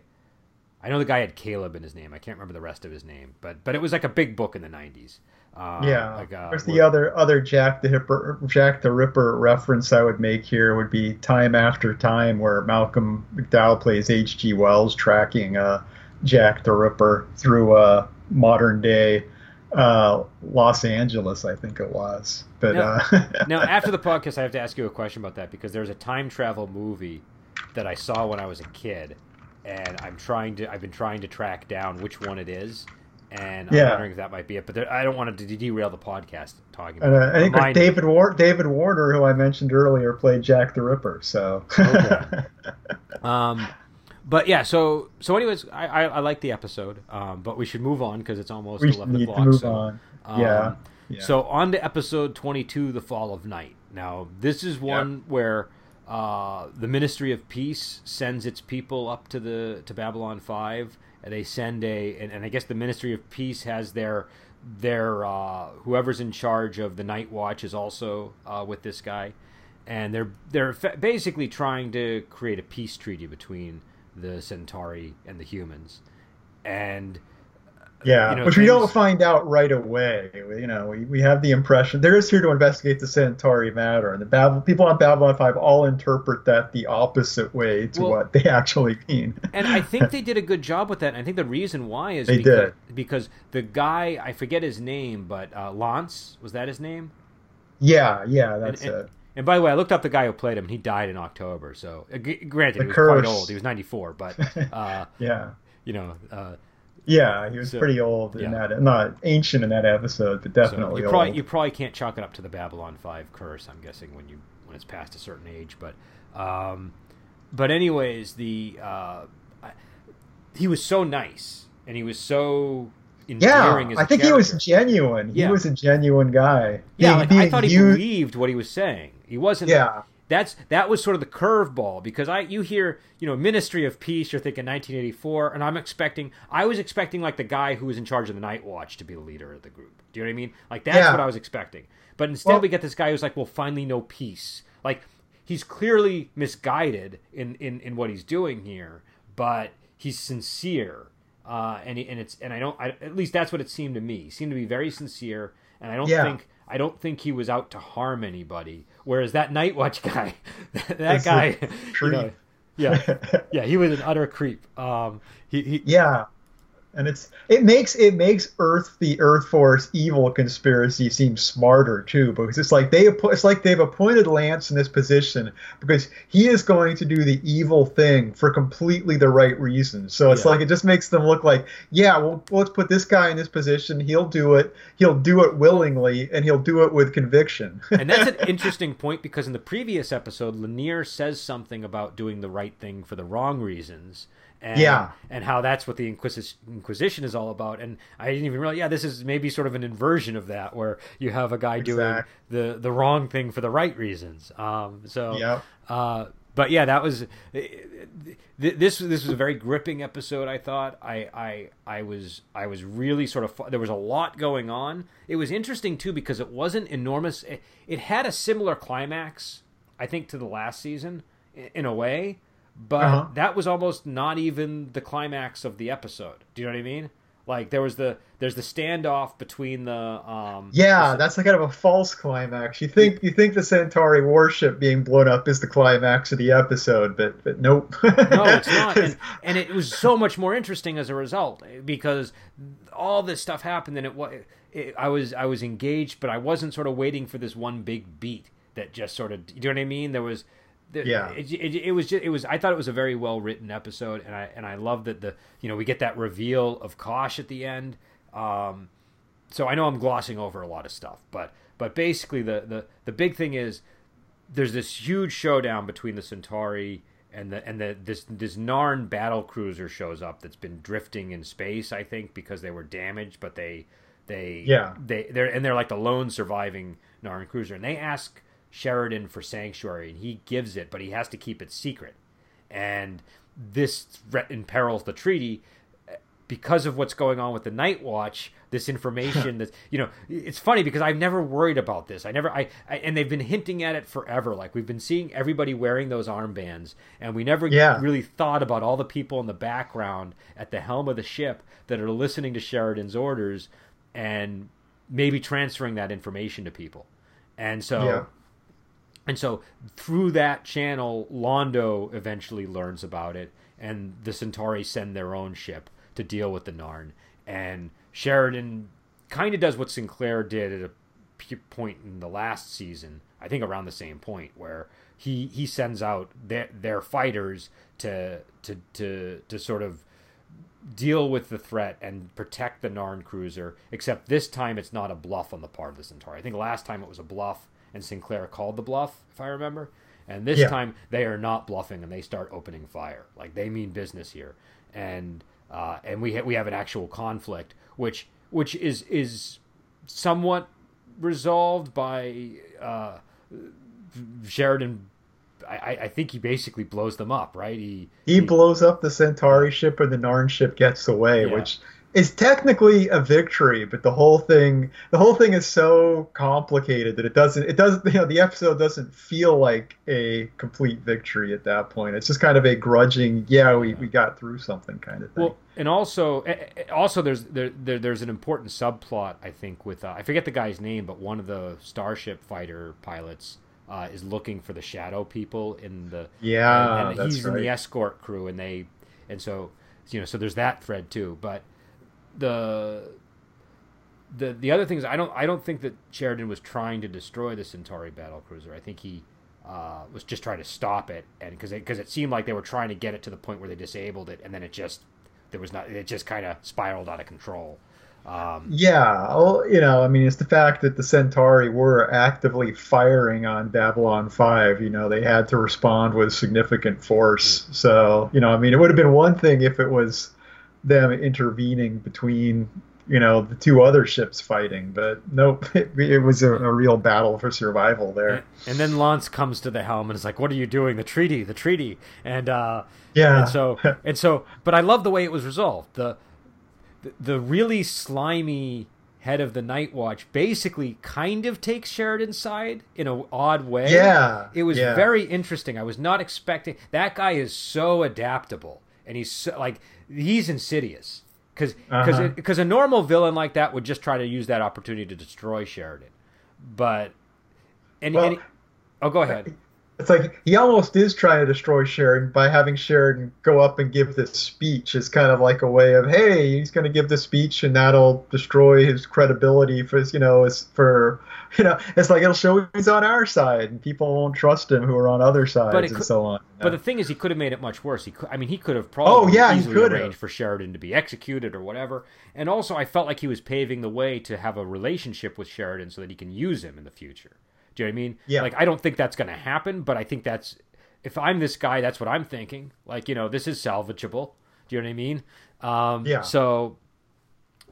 I know the guy had Caleb in his name. I can't remember the rest of his name, but but it was like a big book in the '90s. Uh, yeah. Like, uh, There's the other other Jack the Ripper Jack the Ripper reference I would make here would be Time After Time, where Malcolm McDowell plays H.G. Wells tracking uh, Jack the Ripper through a uh, modern day uh, Los Angeles, I think it was. But now, uh, now, after the podcast, I have to ask you a question about that because there's a time travel movie that I saw when I was a kid and I'm trying to I've been trying to track down which one it is, and I'm yeah. wondering if that might be it. But there, I don't want to derail the podcast talking. About uh, I think like David War- David Warner, who I mentioned earlier, played Jack the Ripper. So. okay. um, but yeah, so so anyways, I I, I like the episode, um, but we should move on because it's almost we eleven o'clock. move so, on. Um, yeah. yeah. So on to episode twenty-two, the fall of night. Now this is one where uh, the Ministry of Peace sends its people up to the to Babylon Five, and they send a and, and I guess the Ministry of Peace has their their uh, whoever's in charge of the Night Watch is also uh, with this guy, and they're they're basically trying to create a peace treaty between the Centauri and the humans, and yeah, you know, which things... we don't find out right away. You know, we, we have the impression they're just here to investigate the Centauri matter, and the Babylon, people on Babylon Five all interpret that the opposite way to well, what they actually mean. and I think they did a good job with that. And I think the reason why is they because, did. because the guy I forget his name, but uh, Lantz was that his name? Yeah, yeah, that's and, it. And, by the way, I looked up the guy who played him. and He died in October, so uh, granted, the he was curse. quite old. He was ninety four, but uh, yeah, you know, uh, yeah, he was so, pretty old in yeah. that, not ancient in that episode, but definitely so you probably, old. You probably can't chalk it up to the Babylon Five curse. I'm guessing when you when it's past a certain age, but um, but anyways, the uh, he was so nice and he was so yeah, I think he was genuine. Yeah. He was a genuine guy. Yeah, like, I thought he used... believed what he was saying. He wasn't. Yeah. that's that was sort of the curveball because I you hear you know Ministry of Peace, you're thinking 1984, and I'm expecting I was expecting like the guy who was in charge of the Night Watch to be the leader of the group. Do you know what I mean? Like that's yeah. what I was expecting. But instead, well, we get this guy who's like, "We'll finally no peace." Like he's clearly misguided in in in what he's doing here, but he's sincere. Uh, and and it's and I don't I, at least that's what it seemed to me. He seemed to be very sincere, and I don't yeah. think I don't think he was out to harm anybody. Whereas that Night Watch guy, that guy, you know, yeah, yeah, he was an utter creep. Um, he, he yeah, and it's it makes it makes Earth the Earth Force evil conspiracy seem smarter too because it's like they it's like they've appointed Lantz in this position because he is going to do the evil thing for completely the right reasons. So it's yeah. like it just makes them look like yeah, well let's put this guy in this position. He'll do it. He'll do it willingly and he'll do it with conviction. and that's an interesting point because in the previous episode, Lanier says something about doing the right thing for the wrong reasons and, yeah, and how that's what the Inquisition is all about. And I didn't even realize, yeah, this is maybe sort of an inversion of that, where you have a guy exactly. doing the the wrong thing for the right reasons. Um, so yeah. Uh, but yeah, that was this. This was a very gripping episode. I thought. I I I was I was really sort of. There was a lot going on. It was interesting too because it wasn't enormous. It, it had a similar climax, I think, to the last season in a way but uh-huh. that was almost not even the climax of the episode. Do you know what I mean? Like there was the there's the standoff between the um Yeah, the, that's like kind of a false climax. You think you think the Centauri warship being blown up is the climax of the episode, but but nope. no, it's not. And, and, it was so much more interesting as a result because all this stuff happened and it was I was I was engaged, but I wasn't sort of waiting for this one big beat that just sort of do you know what I mean? There was yeah. it, it, it, was just it was i thought it was a very well written episode and i and i love that the you know we get that reveal of kosh at the end. Um so i know i'm glossing over a lot of stuff but but basically the the the big thing is there's this huge showdown between the centauri and the and the this this narn battle cruiser shows up that's been drifting in space i think because they were damaged but they they yeah. they they're and they're like the lone surviving narn cruiser and they ask Sheridan for sanctuary, and he gives it, but he has to keep it secret. And this threat imperils the treaty because of what's going on with the Night Watch. This information that you know, it's funny because I've never worried about this. I never, I, I, and they've been hinting at it forever. Like we've been seeing everybody wearing those armbands, and we never yeah. really thought about all the people in the background at the helm of the ship that are listening to Sheridan's orders and maybe transferring that information to people. And so yeah. And so through that channel, Londo eventually learns about it, and the Centauri send their own ship to deal with the Narn. And Sheridan kind of does what Sinclair did at a point in the last season, I think around the same point, where he he sends out their their fighters to to to to sort of deal with the threat and protect the Narn cruiser. Except this time, it's not a bluff on the part of the Centauri. I think last time it was a bluff and Sinclair called the bluff, if I remember. And this yeah. time they are not bluffing and they start opening fire. Like they mean business here. And uh, and we ha- we have an actual conflict, which which is is somewhat resolved by uh, Sheridan. I, I think he basically blows them up, right? He he, he blows up the Centauri ship, and the Narn ship gets away, yeah. which is technically a victory, but the whole thing the whole thing is so complicated that it doesn't it doesn't you know the episode doesn't feel like a complete victory at that point. It's just kind of a grudging, yeah, we, we got through something kind of thing. Well, and also also there's there, there there's an important subplot I think with uh, I forget the guy's name, but one of the starship fighter pilots uh, is looking for the shadow people in the yeah, and, and he's right. in the escort crew, and they and so you know so there's that thread too, but the the the other things I don't I don't think that Sheridan was trying to destroy the Centauri battle cruiser. I think he uh, was just trying to stop it, and because because it, it, seemed like they were trying to get it to the point where they disabled it, and then it just there was not it just kind of spiraled out of control. Um, yeah, well, you know, I mean, it's the fact that the Centauri were actively firing on Babylon 5. You know, they had to respond with significant force. Hmm. So, you know, I mean, it would have been one thing if it was them intervening between you know the two other ships fighting. But nope, it, it was a, a, real battle for survival there. And, and, then Lantz comes to the helm and is like, "What are you doing? The treaty, the treaty." And uh, yeah, and so and so. But I love the way it was resolved. The the, the really slimy head of the Night Watch basically kind of takes Sheridan's side in an odd way. Yeah, it was yeah. very interesting. I was not expecting that guy is so adaptable, and he's so, like he's insidious because because uh-huh. because a normal villain like that would just try to use that opportunity to destroy Sheridan, but and, well, and oh, go ahead. It's like he almost is trying to destroy Sheridan by having Sheridan go up and give this speech. It's kind of like a way of, hey, he's going to give the speech and that'll destroy his credibility for, you know, for, you know, it's like it'll show he's on our side and people won't trust him who are on other sides and could, so on. But the thing is, he could have made it much worse. He could, I mean, he could have probably oh, yeah, easily he could arranged for Sheridan to be executed or whatever. And also, I felt like he was paving the way to have a relationship with Sheridan so that he can use him in the future. Do you know what I mean? Yeah. Like I don't think that's going to happen, but I think that's if I'm this guy, that's what I'm thinking. Like you know, this is salvageable. Do you know what I mean? Um, yeah. So,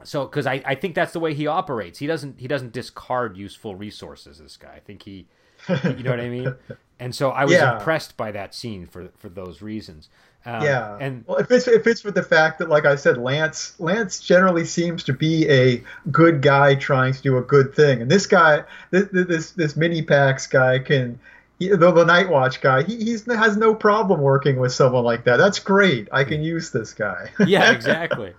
so because I, I think that's the way he operates. He doesn't he doesn't discard useful resources. This guy, I think he, you know what I mean. And so I was Yeah. impressed by that scene for for those reasons. Um, yeah, and well, it fits. It fits with the fact that, like I said, Lantz Lantz generally seems to be a good guy trying to do a good thing, and this guy, this this, this mini packs guy can. He, the, the Night Watch guy, he he's, has no problem working with someone like that. That's great. I can use this guy. yeah, exactly.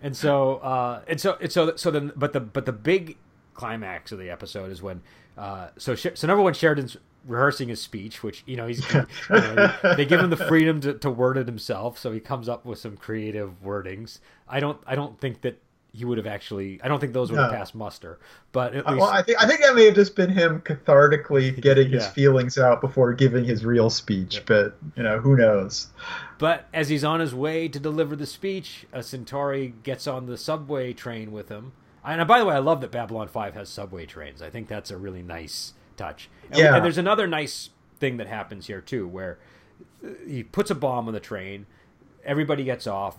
And so, uh, and so, and so, so then, but the but the big climax of the episode is when, uh, so so number one, Sheridan's rehearsing his speech, which you know he's you know, they give him the freedom to, to word it himself, so he comes up with some creative wordings. I don't I don't think that he would have actually. I don't think those would have passed muster. But at Uh, least, well, I think I think that may have just been him cathartically getting his feelings out before giving his real speech. But you know, who knows? But as he's on his way to deliver the speech, a Centauri gets on the subway train with him. And by the way, I love that Babylon 5 has subway trains. I think that's a really nice touch. And, Yeah. and there's another nice thing that happens here, too, where he puts a bomb on the train, everybody gets off.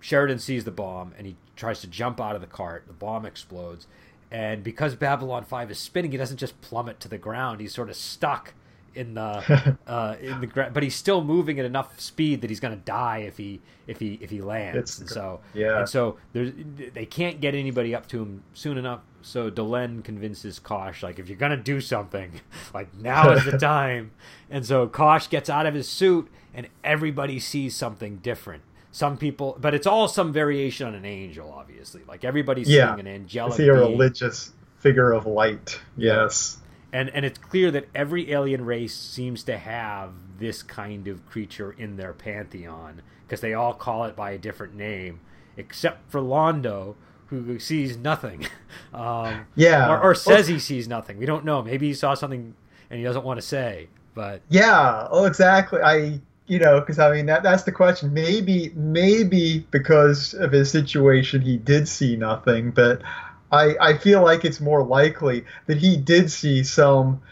Sheridan sees the bomb and he tries to jump out of the cart. The bomb explodes. And because Babylon 5 is spinning, he doesn't just plummet to the ground. He's sort of stuck in the uh, in the ground, but he's still moving at enough speed that he's going to die if he if he if he lands. It's- and so yeah. and so they can't get anybody up to him soon enough. So Delenn convinces Kosh like if you're going to do something, like now is the time. And so Kosh gets out of his suit, and everybody sees something different. Some people, but it's all some variation on an angel, obviously. Like everybody's Yeah. seeing an angelic. I see a being religious figure of light. Yes. and and it's clear that every alien race seems to have this kind of creature in their pantheon because they all call it by a different name, except for Londo, who sees nothing, um, Yeah. or, or says he sees nothing. We don't know. Maybe he saw something and he doesn't want to say. But Yeah, oh, exactly. I, you know, because I mean that that's the question. Maybe, maybe because of his situation, he did see nothing, but I I feel like it's more likely that he did see some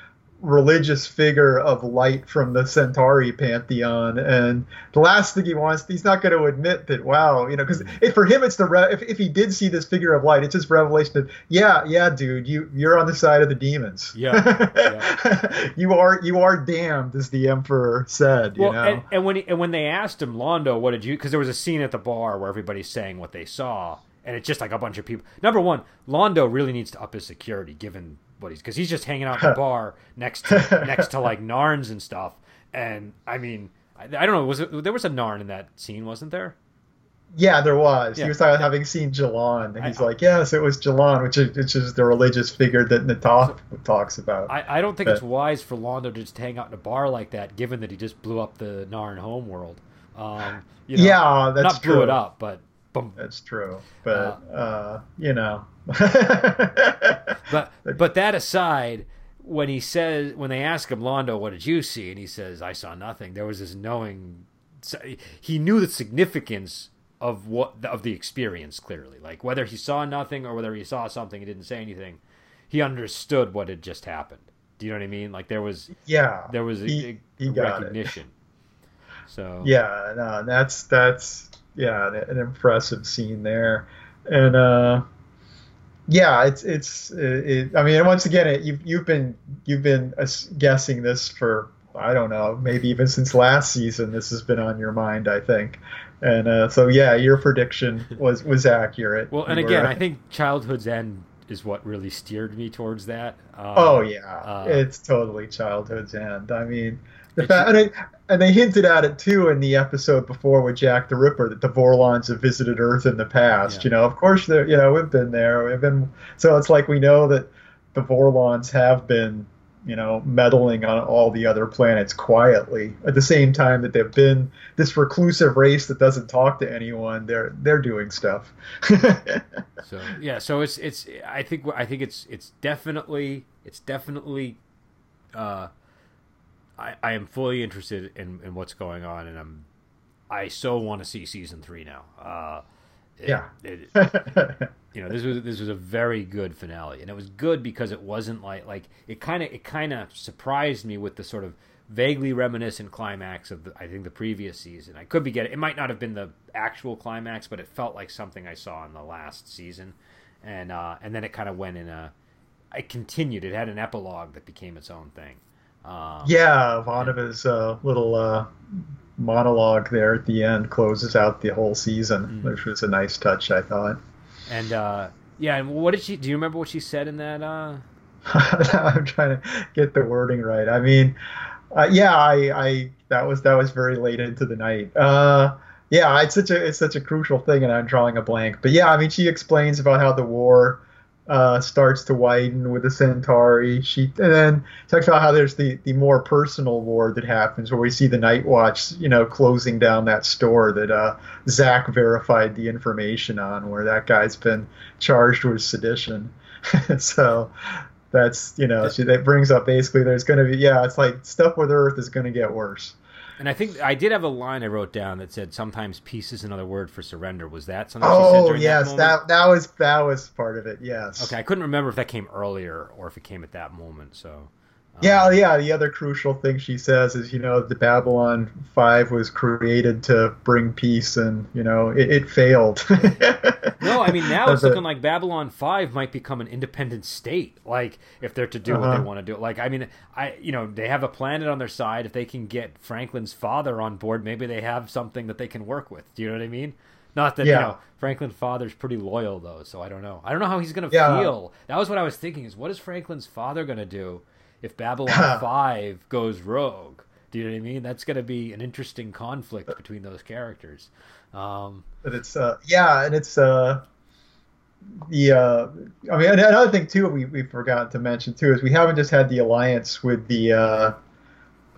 religious figure of light from the Centauri pantheon, and the last thing he wants, he's not going to admit that. Wow, you know, because for him, it's the re- if if he did see this figure of light, it's his revelation that yeah, yeah, dude, you you're on the side of the demons. Yeah, you are you are damned, as the emperor said. You know. and, and when he, and when they asked him, Londo, what did you? Because there was a scene at the bar where everybody's saying what they saw, and it's just like a bunch of people. Number one, Londo really needs to up his security, given he's because he's just hanging out in the bar next to next to like Narns and stuff. And I mean, I, I don't know. Was it, there was a Narn in that scene, wasn't there? Yeah, there was. Yeah. He was talking, about having seen G'Lan, and he's I- like, "Yes, it was G'Lan," which is, which is the religious figure that Natak talks about. I, I don't think But- it's wise for Londo to just hang out in a bar like that, given that he just blew up the Narn homeworld. Um, you know, yeah, that's not true. blew it up, but boom. That's true. But uh, you know, But but that aside, when he says when they ask him, Londo, what did you see? And he says, I saw nothing. There was this knowing. He knew the significance of what of the experience clearly. Like whether he saw nothing or whether he saw something and didn't say anything, he understood what had just happened. Do you know what I mean? Like there was yeah, there was a, he, he a got it. recognition. So Yeah, no, that's that's yeah, an impressive scene there. and uh, yeah, it's it's it, I mean, once again, it, you've you've been you've been guessing this for I don't know, maybe even since last season. This has been on your mind, I think. And uh, so, yeah, your prediction was was accurate. Well, and You again, were- I think Childhood's End is what really steered me towards that. Um, Oh yeah, uh, it's totally childhood's end. I mean, the fact, and, they, and they hinted at it too in the episode before with Jack the Ripper that the Vorlons have visited Earth in the past. Yeah. You know, of course, they're you know we've been there. We've been so it's like we know that the Vorlons have been you know meddling on all the other planets quietly at the same time that they've been this reclusive race that doesn't talk to anyone. They're they're doing stuff. So yeah, so it's it's I think I think it's it's definitely it's definitely uh I I am fully interested in in what's going on and I'm I so want to see season 3 now. Uh it- Yeah. it- you know, this was this was a very good finale and it was good because it wasn't like like it kind of it kind of surprised me with the sort of vaguely reminiscent climax of the, I think the previous season. I could be getting it might not have been the actual climax, but it felt like something I saw in the last season, and uh, and then it kind of went in a. It continued. It had an epilogue that became its own thing. Um, Yeah, Ivanova's uh, little uh, monologue there at the end closes out the whole season, Mm. which was a nice touch, I thought. and uh, yeah, and what did she? Do you remember what she said in that? Uh, I'm trying to get the wording right. I mean, uh, yeah, I, I that was that was very late into the night. Uh, yeah, it's such a it's such a crucial thing, and I'm drawing a blank. But yeah, I mean, she explains about how the war uh, starts to widen with the Centauri. She and then talks about how there's the the more personal war that happens, where we see the Night Watch, you know, closing down that store that uh, Zach verified the information on, where that guy's been charged with sedition. so that's you know she, that brings up basically there's going to be yeah it's like stuff with Earth is going to get worse. And I think I did have a line I wrote down that said sometimes peace is another word for surrender. Was that something she said Oh during yes, that, that, that was that was part of it. Yes. Okay, I couldn't remember if that came earlier or if it came at that moment. So Yeah, yeah. The other crucial thing she says is, you know, the Babylon Five was created to bring peace, and you know, it, it failed. No, I mean now it's looking like Babylon Five might become an independent state. Like if they're to do what they Uh-huh. want to do. Like I mean, I you know they have a planet on their side. If they can get Franklin's father on board, maybe they have something that they can work with. Do you know what I mean? Not that you know Franklin's father's pretty loyal though, so I don't know. I don't know how he's gonna Yeah. feel. That was what I was thinking. Is what is Franklin's father gonna do if Babylon Five goes rogue? Do you know what I mean? That's gonna be an interesting conflict between those characters. Um, but it's uh, yeah, and it's uh, the uh, I mean, another thing too we we forgot to mention too is we haven't just had the alliance with the uh,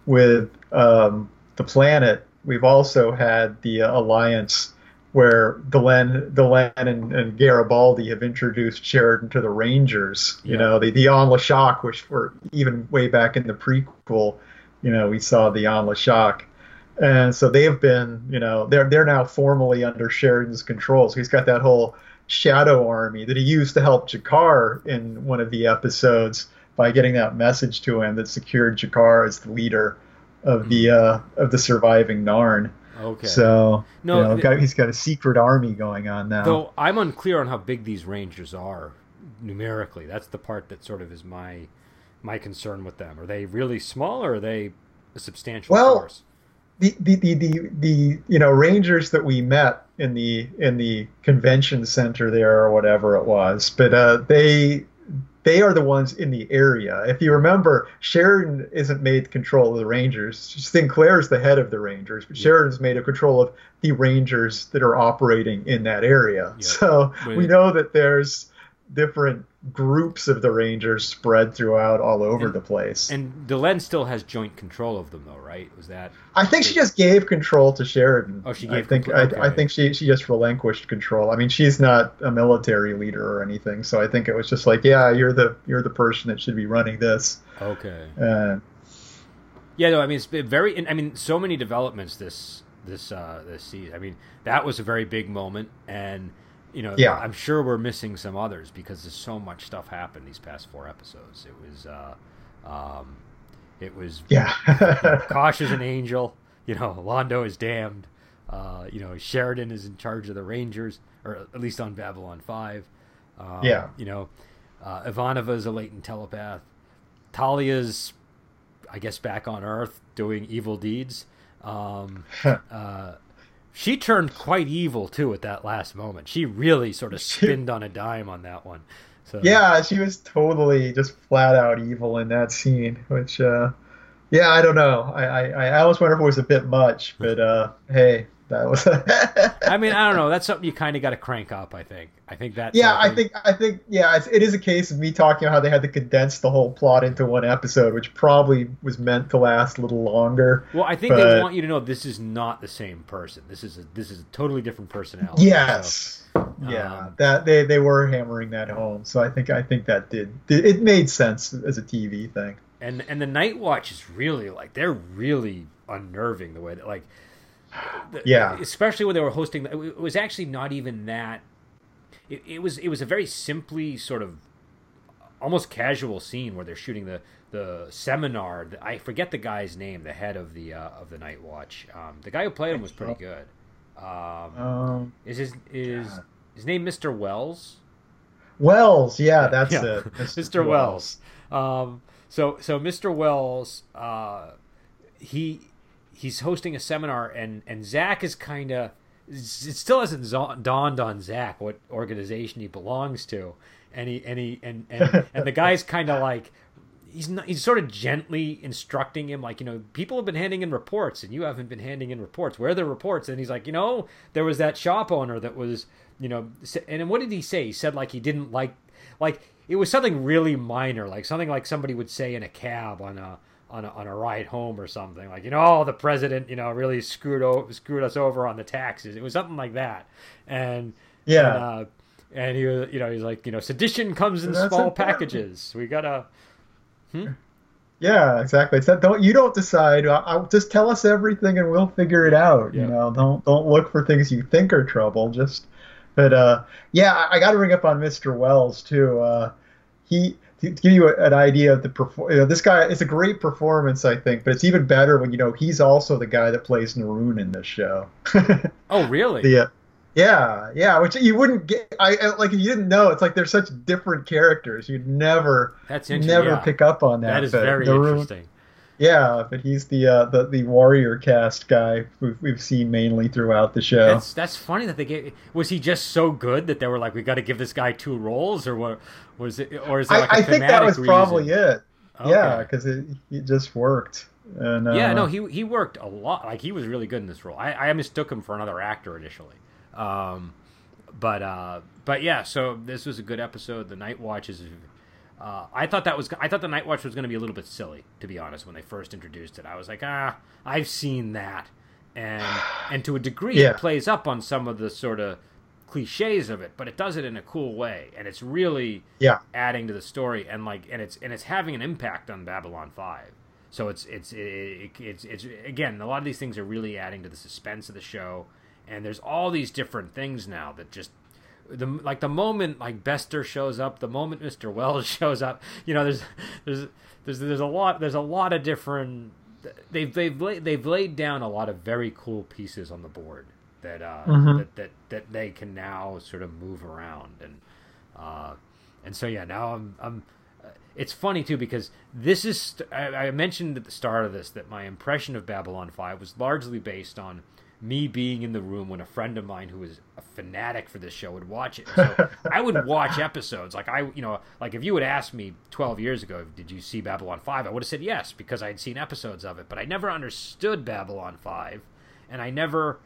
with um, the planet. We've also had the uh, alliance where Delenn, Delenn and, and Garibaldi have introduced Sheridan to the Rangers. You know, the the Anla'shok, which were even way back in the prequel. You know, we saw the Anla'shok. And so they have been, you know, they're they're now formally under Sheridan's control. So he's got that whole shadow army that he used to help G'Kar in one of the episodes by getting that message to him that secured G'Kar as the leader of the uh, of the surviving Narn. Okay. So No, you know, th- he's got a secret army going on now. Though I'm unclear on how big these rangers are numerically. That's the part that sort of is my my concern with them. Are they really small or are they a substantial Well, force? the, the, the, the, the you know rangers that we met in the in the convention center there or whatever it was but uh, they they are the ones in the area if you remember sheridan isn't made control of the rangers sinclair's the head of the rangers but Yeah. sheridan's made a control of the rangers that are operating in that area Yeah. so we know that there's different groups of the rangers spread throughout all over And- the place And Delenn still has joint control of them, though, right? Was that I think she just gave control to Sheridan. Oh, she I gave think control- I, I think she she just relinquished control. I mean, she's not a military leader or anything, so I think it was just like, yeah, you're the you're the person that should be running this. okay? Uh, Yeah, no, I mean it's been very. I mean, so many developments this this uh, this season. I mean, that was a very big moment, and you know, Yeah. I'm sure we're missing some others because there's so much stuff happened these past four episodes. It was, uh, um, it was yeah, Kosh is an angel. You know, Londo is damned. Uh, you know, Sheridan is in charge of the Rangers, or at least on Babylon Five. Um, Yeah. You know, uh, Ivanova is a latent telepath. Talia's, I guess, back on Earth doing evil deeds. Um, uh, she turned quite evil too at that last moment. She really sort of spinned on a dime on that one. So Yeah, she was totally just flat out evil in that scene, which, uh, yeah, I don't know. I, I, I almost wonder if it was a bit much, but uh, hey, that was. I mean, I don't know. That's something you kind of got to crank up. I think. I think that. yeah, I think I think yeah, it's, it is a case of me talking about how they had to condense the whole plot into one episode, which probably was meant to last a little longer. Well, I think they want you to know this is not the same person. This is a, this is a totally different personality. So, Yes. Yeah, Um, that they, they were hammering that home, so I think I think that did it made sense as a TV thing. and and the Night Watch is really like they're really unnerving the way that like. The- Yeah. Especially when they were hosting, it was actually not even that. It, it was it was a very simply sort of almost casual scene where they're shooting the the seminar. I forget the guy's name, the head of the uh, of the Night Watch. Um, the guy who played him was pretty good. Um, Um, is his is God. his name Mr. Welles? Welles, yeah, that's Yeah. it, Mr. Welles. Um, so so Mr. Welles, uh, he he's hosting a seminar, and and Zack is kind of it still hasn't dawned on Zack what organization he belongs to, and he and he and and, and the guy's kind of like. He's not, he's sort of gently instructing him, like you know, people have been handing in reports, and you haven't been handing in reports. Where are the reports? And he's like, you know, there was that shop owner that was, you know, and what did he say? He said like he didn't like, like it was something really minor, like something like somebody would say in a cab on a on a, on a ride home or something, like you know, oh, the president, you know, really screwed o- screwed us over on the taxes. It was something like that, and Yeah. and, uh, and he was, you know, he's like, you know, sedition comes in That's small important. packages. We gotta. Yeah, exactly. It's that don't you don't decide. I, I, just tell us everything and we'll figure it out. Yeah. You know, don't don't look for things you think are trouble. Just, but uh, yeah, I, I got to ring up on Mr. Welles too. Uh, he to give you a, an idea of the perfor- you know, this guy is a great performance, I think, but it's even better when you know he's also the guy that plays Neroon in this show. Oh, really? the uh, yeah, yeah, which you wouldn't get. I like if you didn't know. It's like they're such different characters. You'd never That's interesting. never yeah. pick up on that. That is very Neroon- interesting. Yeah, but he's the uh, the the warrior caste guy we've, we've seen mainly throughout the show. That's that's funny that they gave. Was he just so good that they were like, we got to give this guy two roles, or what was it? Or is it like a I, I think that was probably reason? it. Yeah, because it, it just worked. And, uh, Yeah, no, he he worked a lot. Like he was really good in this role. I, I mistook him for another actor initially, um, but uh, but yeah. So this was a good episode. The Night Watch is. Uh, I thought that was. I thought the Night Watch was going to be a little bit silly, to be honest. When they first introduced it, I was like, ah, I've seen that, and and to a degree, Yeah. it plays up on some of the sort of cliches of it, but it does it in a cool way, and it's really yeah, adding to the story and like and it's and it's having an impact on Babylon 5. So it's it's it, it's it's again a lot of these things are really adding to the suspense of the show and there's all these different things now that just the like the moment like Bester shows up, the moment Mr. Welles shows up, you know there's there's there's there's a lot there's a lot of different they've they've laid, they've laid down a lot of very cool pieces on the board that uh Mhm. that, that that they can now sort of move around and uh and so yeah now I'm I'm uh, it's funny too because this is st- I, I mentioned at the start of this that my impression of Babylon 5 was largely based on me being in the room when a friend of mine who was a fanatic for this show would watch it. So I would watch episodes. Like I, you know, like if you had asked me 12 years ago, did you see Babylon 5? I would have said yes because I had seen episodes of it, but I never understood Babylon 5 and I never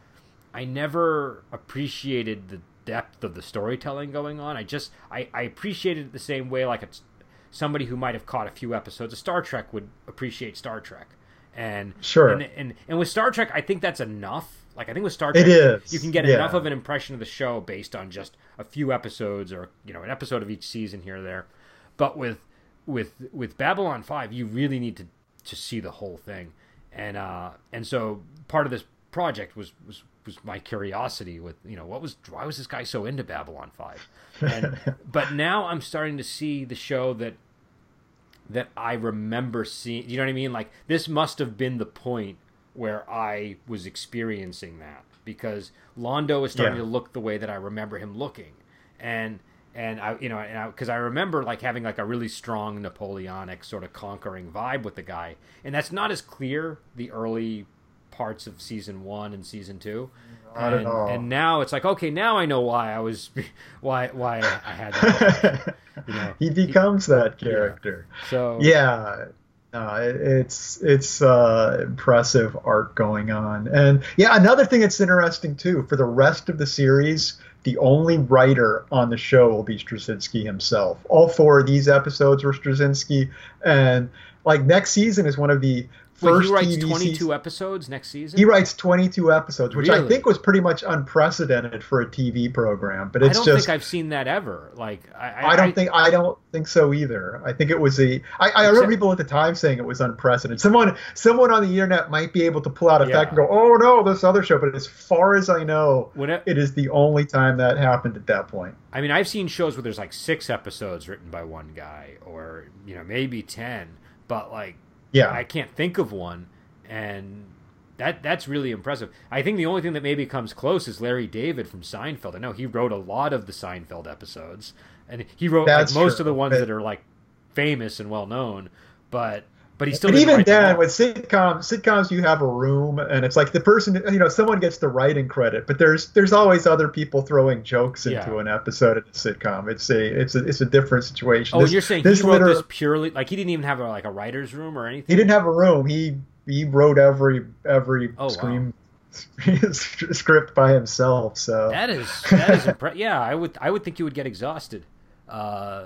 I never appreciated the depth of the storytelling going on. I just I, I appreciated it the same way like it's somebody who might have caught a few episodes of Star Trek would appreciate Star Trek. And Sure. and, and and with Star Trek, I think that's enough. Like I think with Star Trek, It is, you can get yeah. enough of an impression of the show based on just a few episodes or you know an episode of each season here or there. But with with with Babylon Five, you really need to to see the whole thing, and uh and so part of this project was was was my curiosity with you know what was why was this guy so into Babylon Five, and but now I'm starting to see the show that that I remember seeing. You know what I mean? Like this must have been the point where I was experiencing that because Londo is starting Yeah. to look the way that I remember him looking, and and I you know because I, remember like having like a really strong Napoleonic sort of conquering vibe with the guy, and that's not as clear the early parts of season one and season two. Not and, and now it's like okay, now I know why I was why why I had that. you know, he becomes that character. so Yeah. No, it's it's uh, impressive art going on, and yeah, another thing that's interesting too. For the rest of the series, the only writer on the show will be Straczynski himself. All four of these episodes were Straczynski, and like next season is one of the Wait, first he writes 22 seasons- episodes next season. He writes 22 episodes, which I think was pretty much unprecedented for a TV program. But it's I don't just think I've seen that ever. Like I, I don't think I don't think so either. I think it was a. I, I remember people at the time saying it was unprecedented. Someone someone on the internet might be able to pull out a Yeah. fact and go, "Oh no, this other show." But as far as I know, it, it is the only time that happened at that point. I mean, I've seen shows where there's like six episodes written by one guy, or you know maybe ten, but like Yeah, I can't think of one, and that that's really impressive. I think the only thing that maybe comes close is Larry David from Seinfeld. I know he wrote a lot of the Seinfeld episodes, and he wrote like most true, of the ones but- that are like famous and well known, but but he still but even then, with sitcoms, sitcoms you have a room, and it's like the person, you know, someone gets the writing credit, but there's there's always other people throwing jokes into Yeah. an episode of a sitcom. It's a it's a it's a different situation. Oh, This- you're saying this he wrote liter- this purely like he didn't even have a, like a writer's room or anything. He didn't have a room. He he wrote every every Oh, wow. script by himself. So That is that is impre- yeah. I would I would think you would get exhausted uh,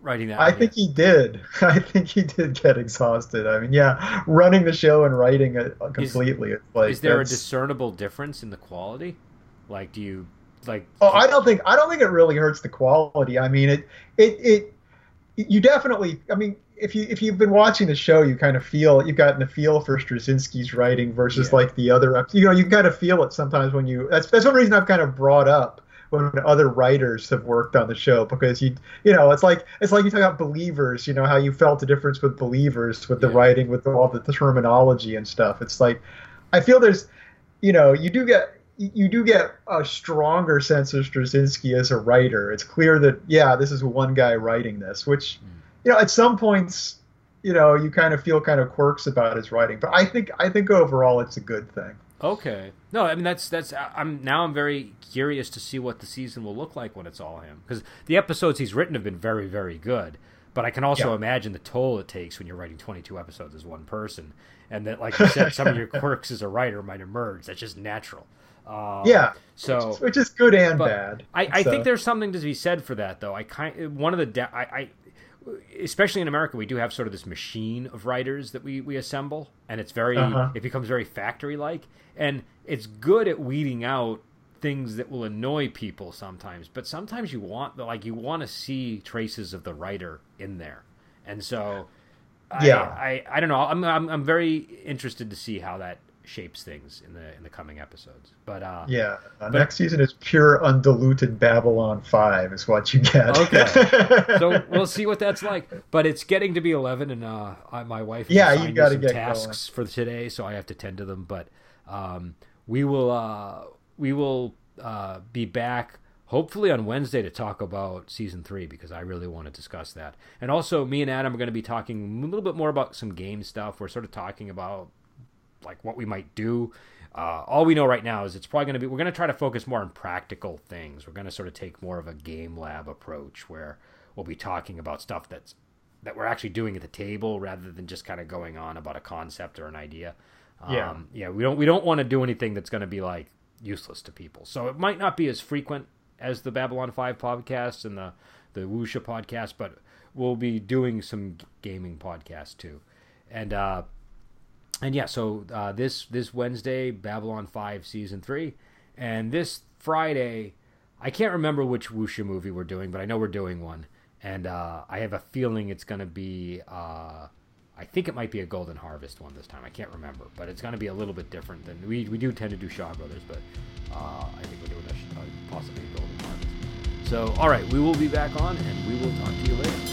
writing that. I idea. think he did. I think he did get exhausted. I mean, yeah, running the show and writing it completely. it's like is there a discernible difference in the quality? Like, do you like? Oh, I don't think I don't think it really hurts the quality. I mean, it it it you definitely. I mean, if you if you've been watching the show, you kind of feel you've gotten a feel for Straczynski's writing versus Yeah. like the other. You know, you kind of feel it sometimes when you. That's that's one reason I've kind of brought up when other writers have worked on the show because you you know it's like it's like you talk about believers. You know how you felt the difference with believers with the Yeah. writing with all the, the terminology and stuff. It's like I feel there's you know, you do get you do get a stronger sense of Straczynski as a writer. It's clear that yeah, this is one guy writing this, which hmm. you know, at some points, you know, you kind of feel kind of quirks about his writing. But I think I think overall it's a good thing. Okay. No, I mean that's that's I'm now I'm very curious to see what the season will look like when it's all him because the episodes he's written have been very very good. But I can also Yeah. imagine the toll it takes when you're writing 22 episodes as one person, and that, like you said, some of your quirks as a writer might emerge. That's just natural. Um, Yeah. So which is, which is good and bad. I, I So- think there's something to be said for that, though. I kind one of the da- I, I especially in America, we do have sort of this machine of writers that we we assemble, and it's very Uh-huh. it becomes very factory like, and it's good at weeding out things that will annoy people sometimes. But sometimes you want the like you want to see traces of the writer in there, and so. I, Yeah. I, I don't know. I'm, I'm I'm very interested to see how that shapes things in the in the coming episodes. But uh, Yeah, uh, But- next season is pure undiluted Babylon Five is what you get. Okay. so we'll see what that's like. But it's getting to be eleven, and uh, I, my wife Yeah, you gotta some get tasks for today, so I have to tend to them. But um, we will uh, we will uh, be back hopefully on Wednesday to talk about season three because I really want to discuss that. And also, me and Adam are going to be talking a little bit more about some game stuff. We're sort of talking about like what we might do. Uh, all we know right now is it's probably going to be we're going to try to focus more on practical things. We're going to sort of take more of a game lab approach where we'll be talking about stuff that's that we're actually doing at the table rather than just kind of going on about a concept or an idea. Yeah. Um, yeah, we don't we don't want to do anything that's going to be like useless to people. So it might not be as frequent as the Babylon 5 podcast and the the Wuxia podcast, but we'll be doing some gaming podcasts too. And uh and yeah, so uh, this this Wednesday, Babylon Five season three, and this Friday, I can't remember which Wuxia movie we're doing, but I know we're doing one, and uh, I have a feeling it's going to be. Uh, I think it might be a Golden Harvest one this time. I can't remember, but it's going to be a little bit different than we we do tend to do Shaw Brothers, but uh, I think we're doing a, possibly a Golden Harvest. So, all right, we will be back on, and we will talk to you later.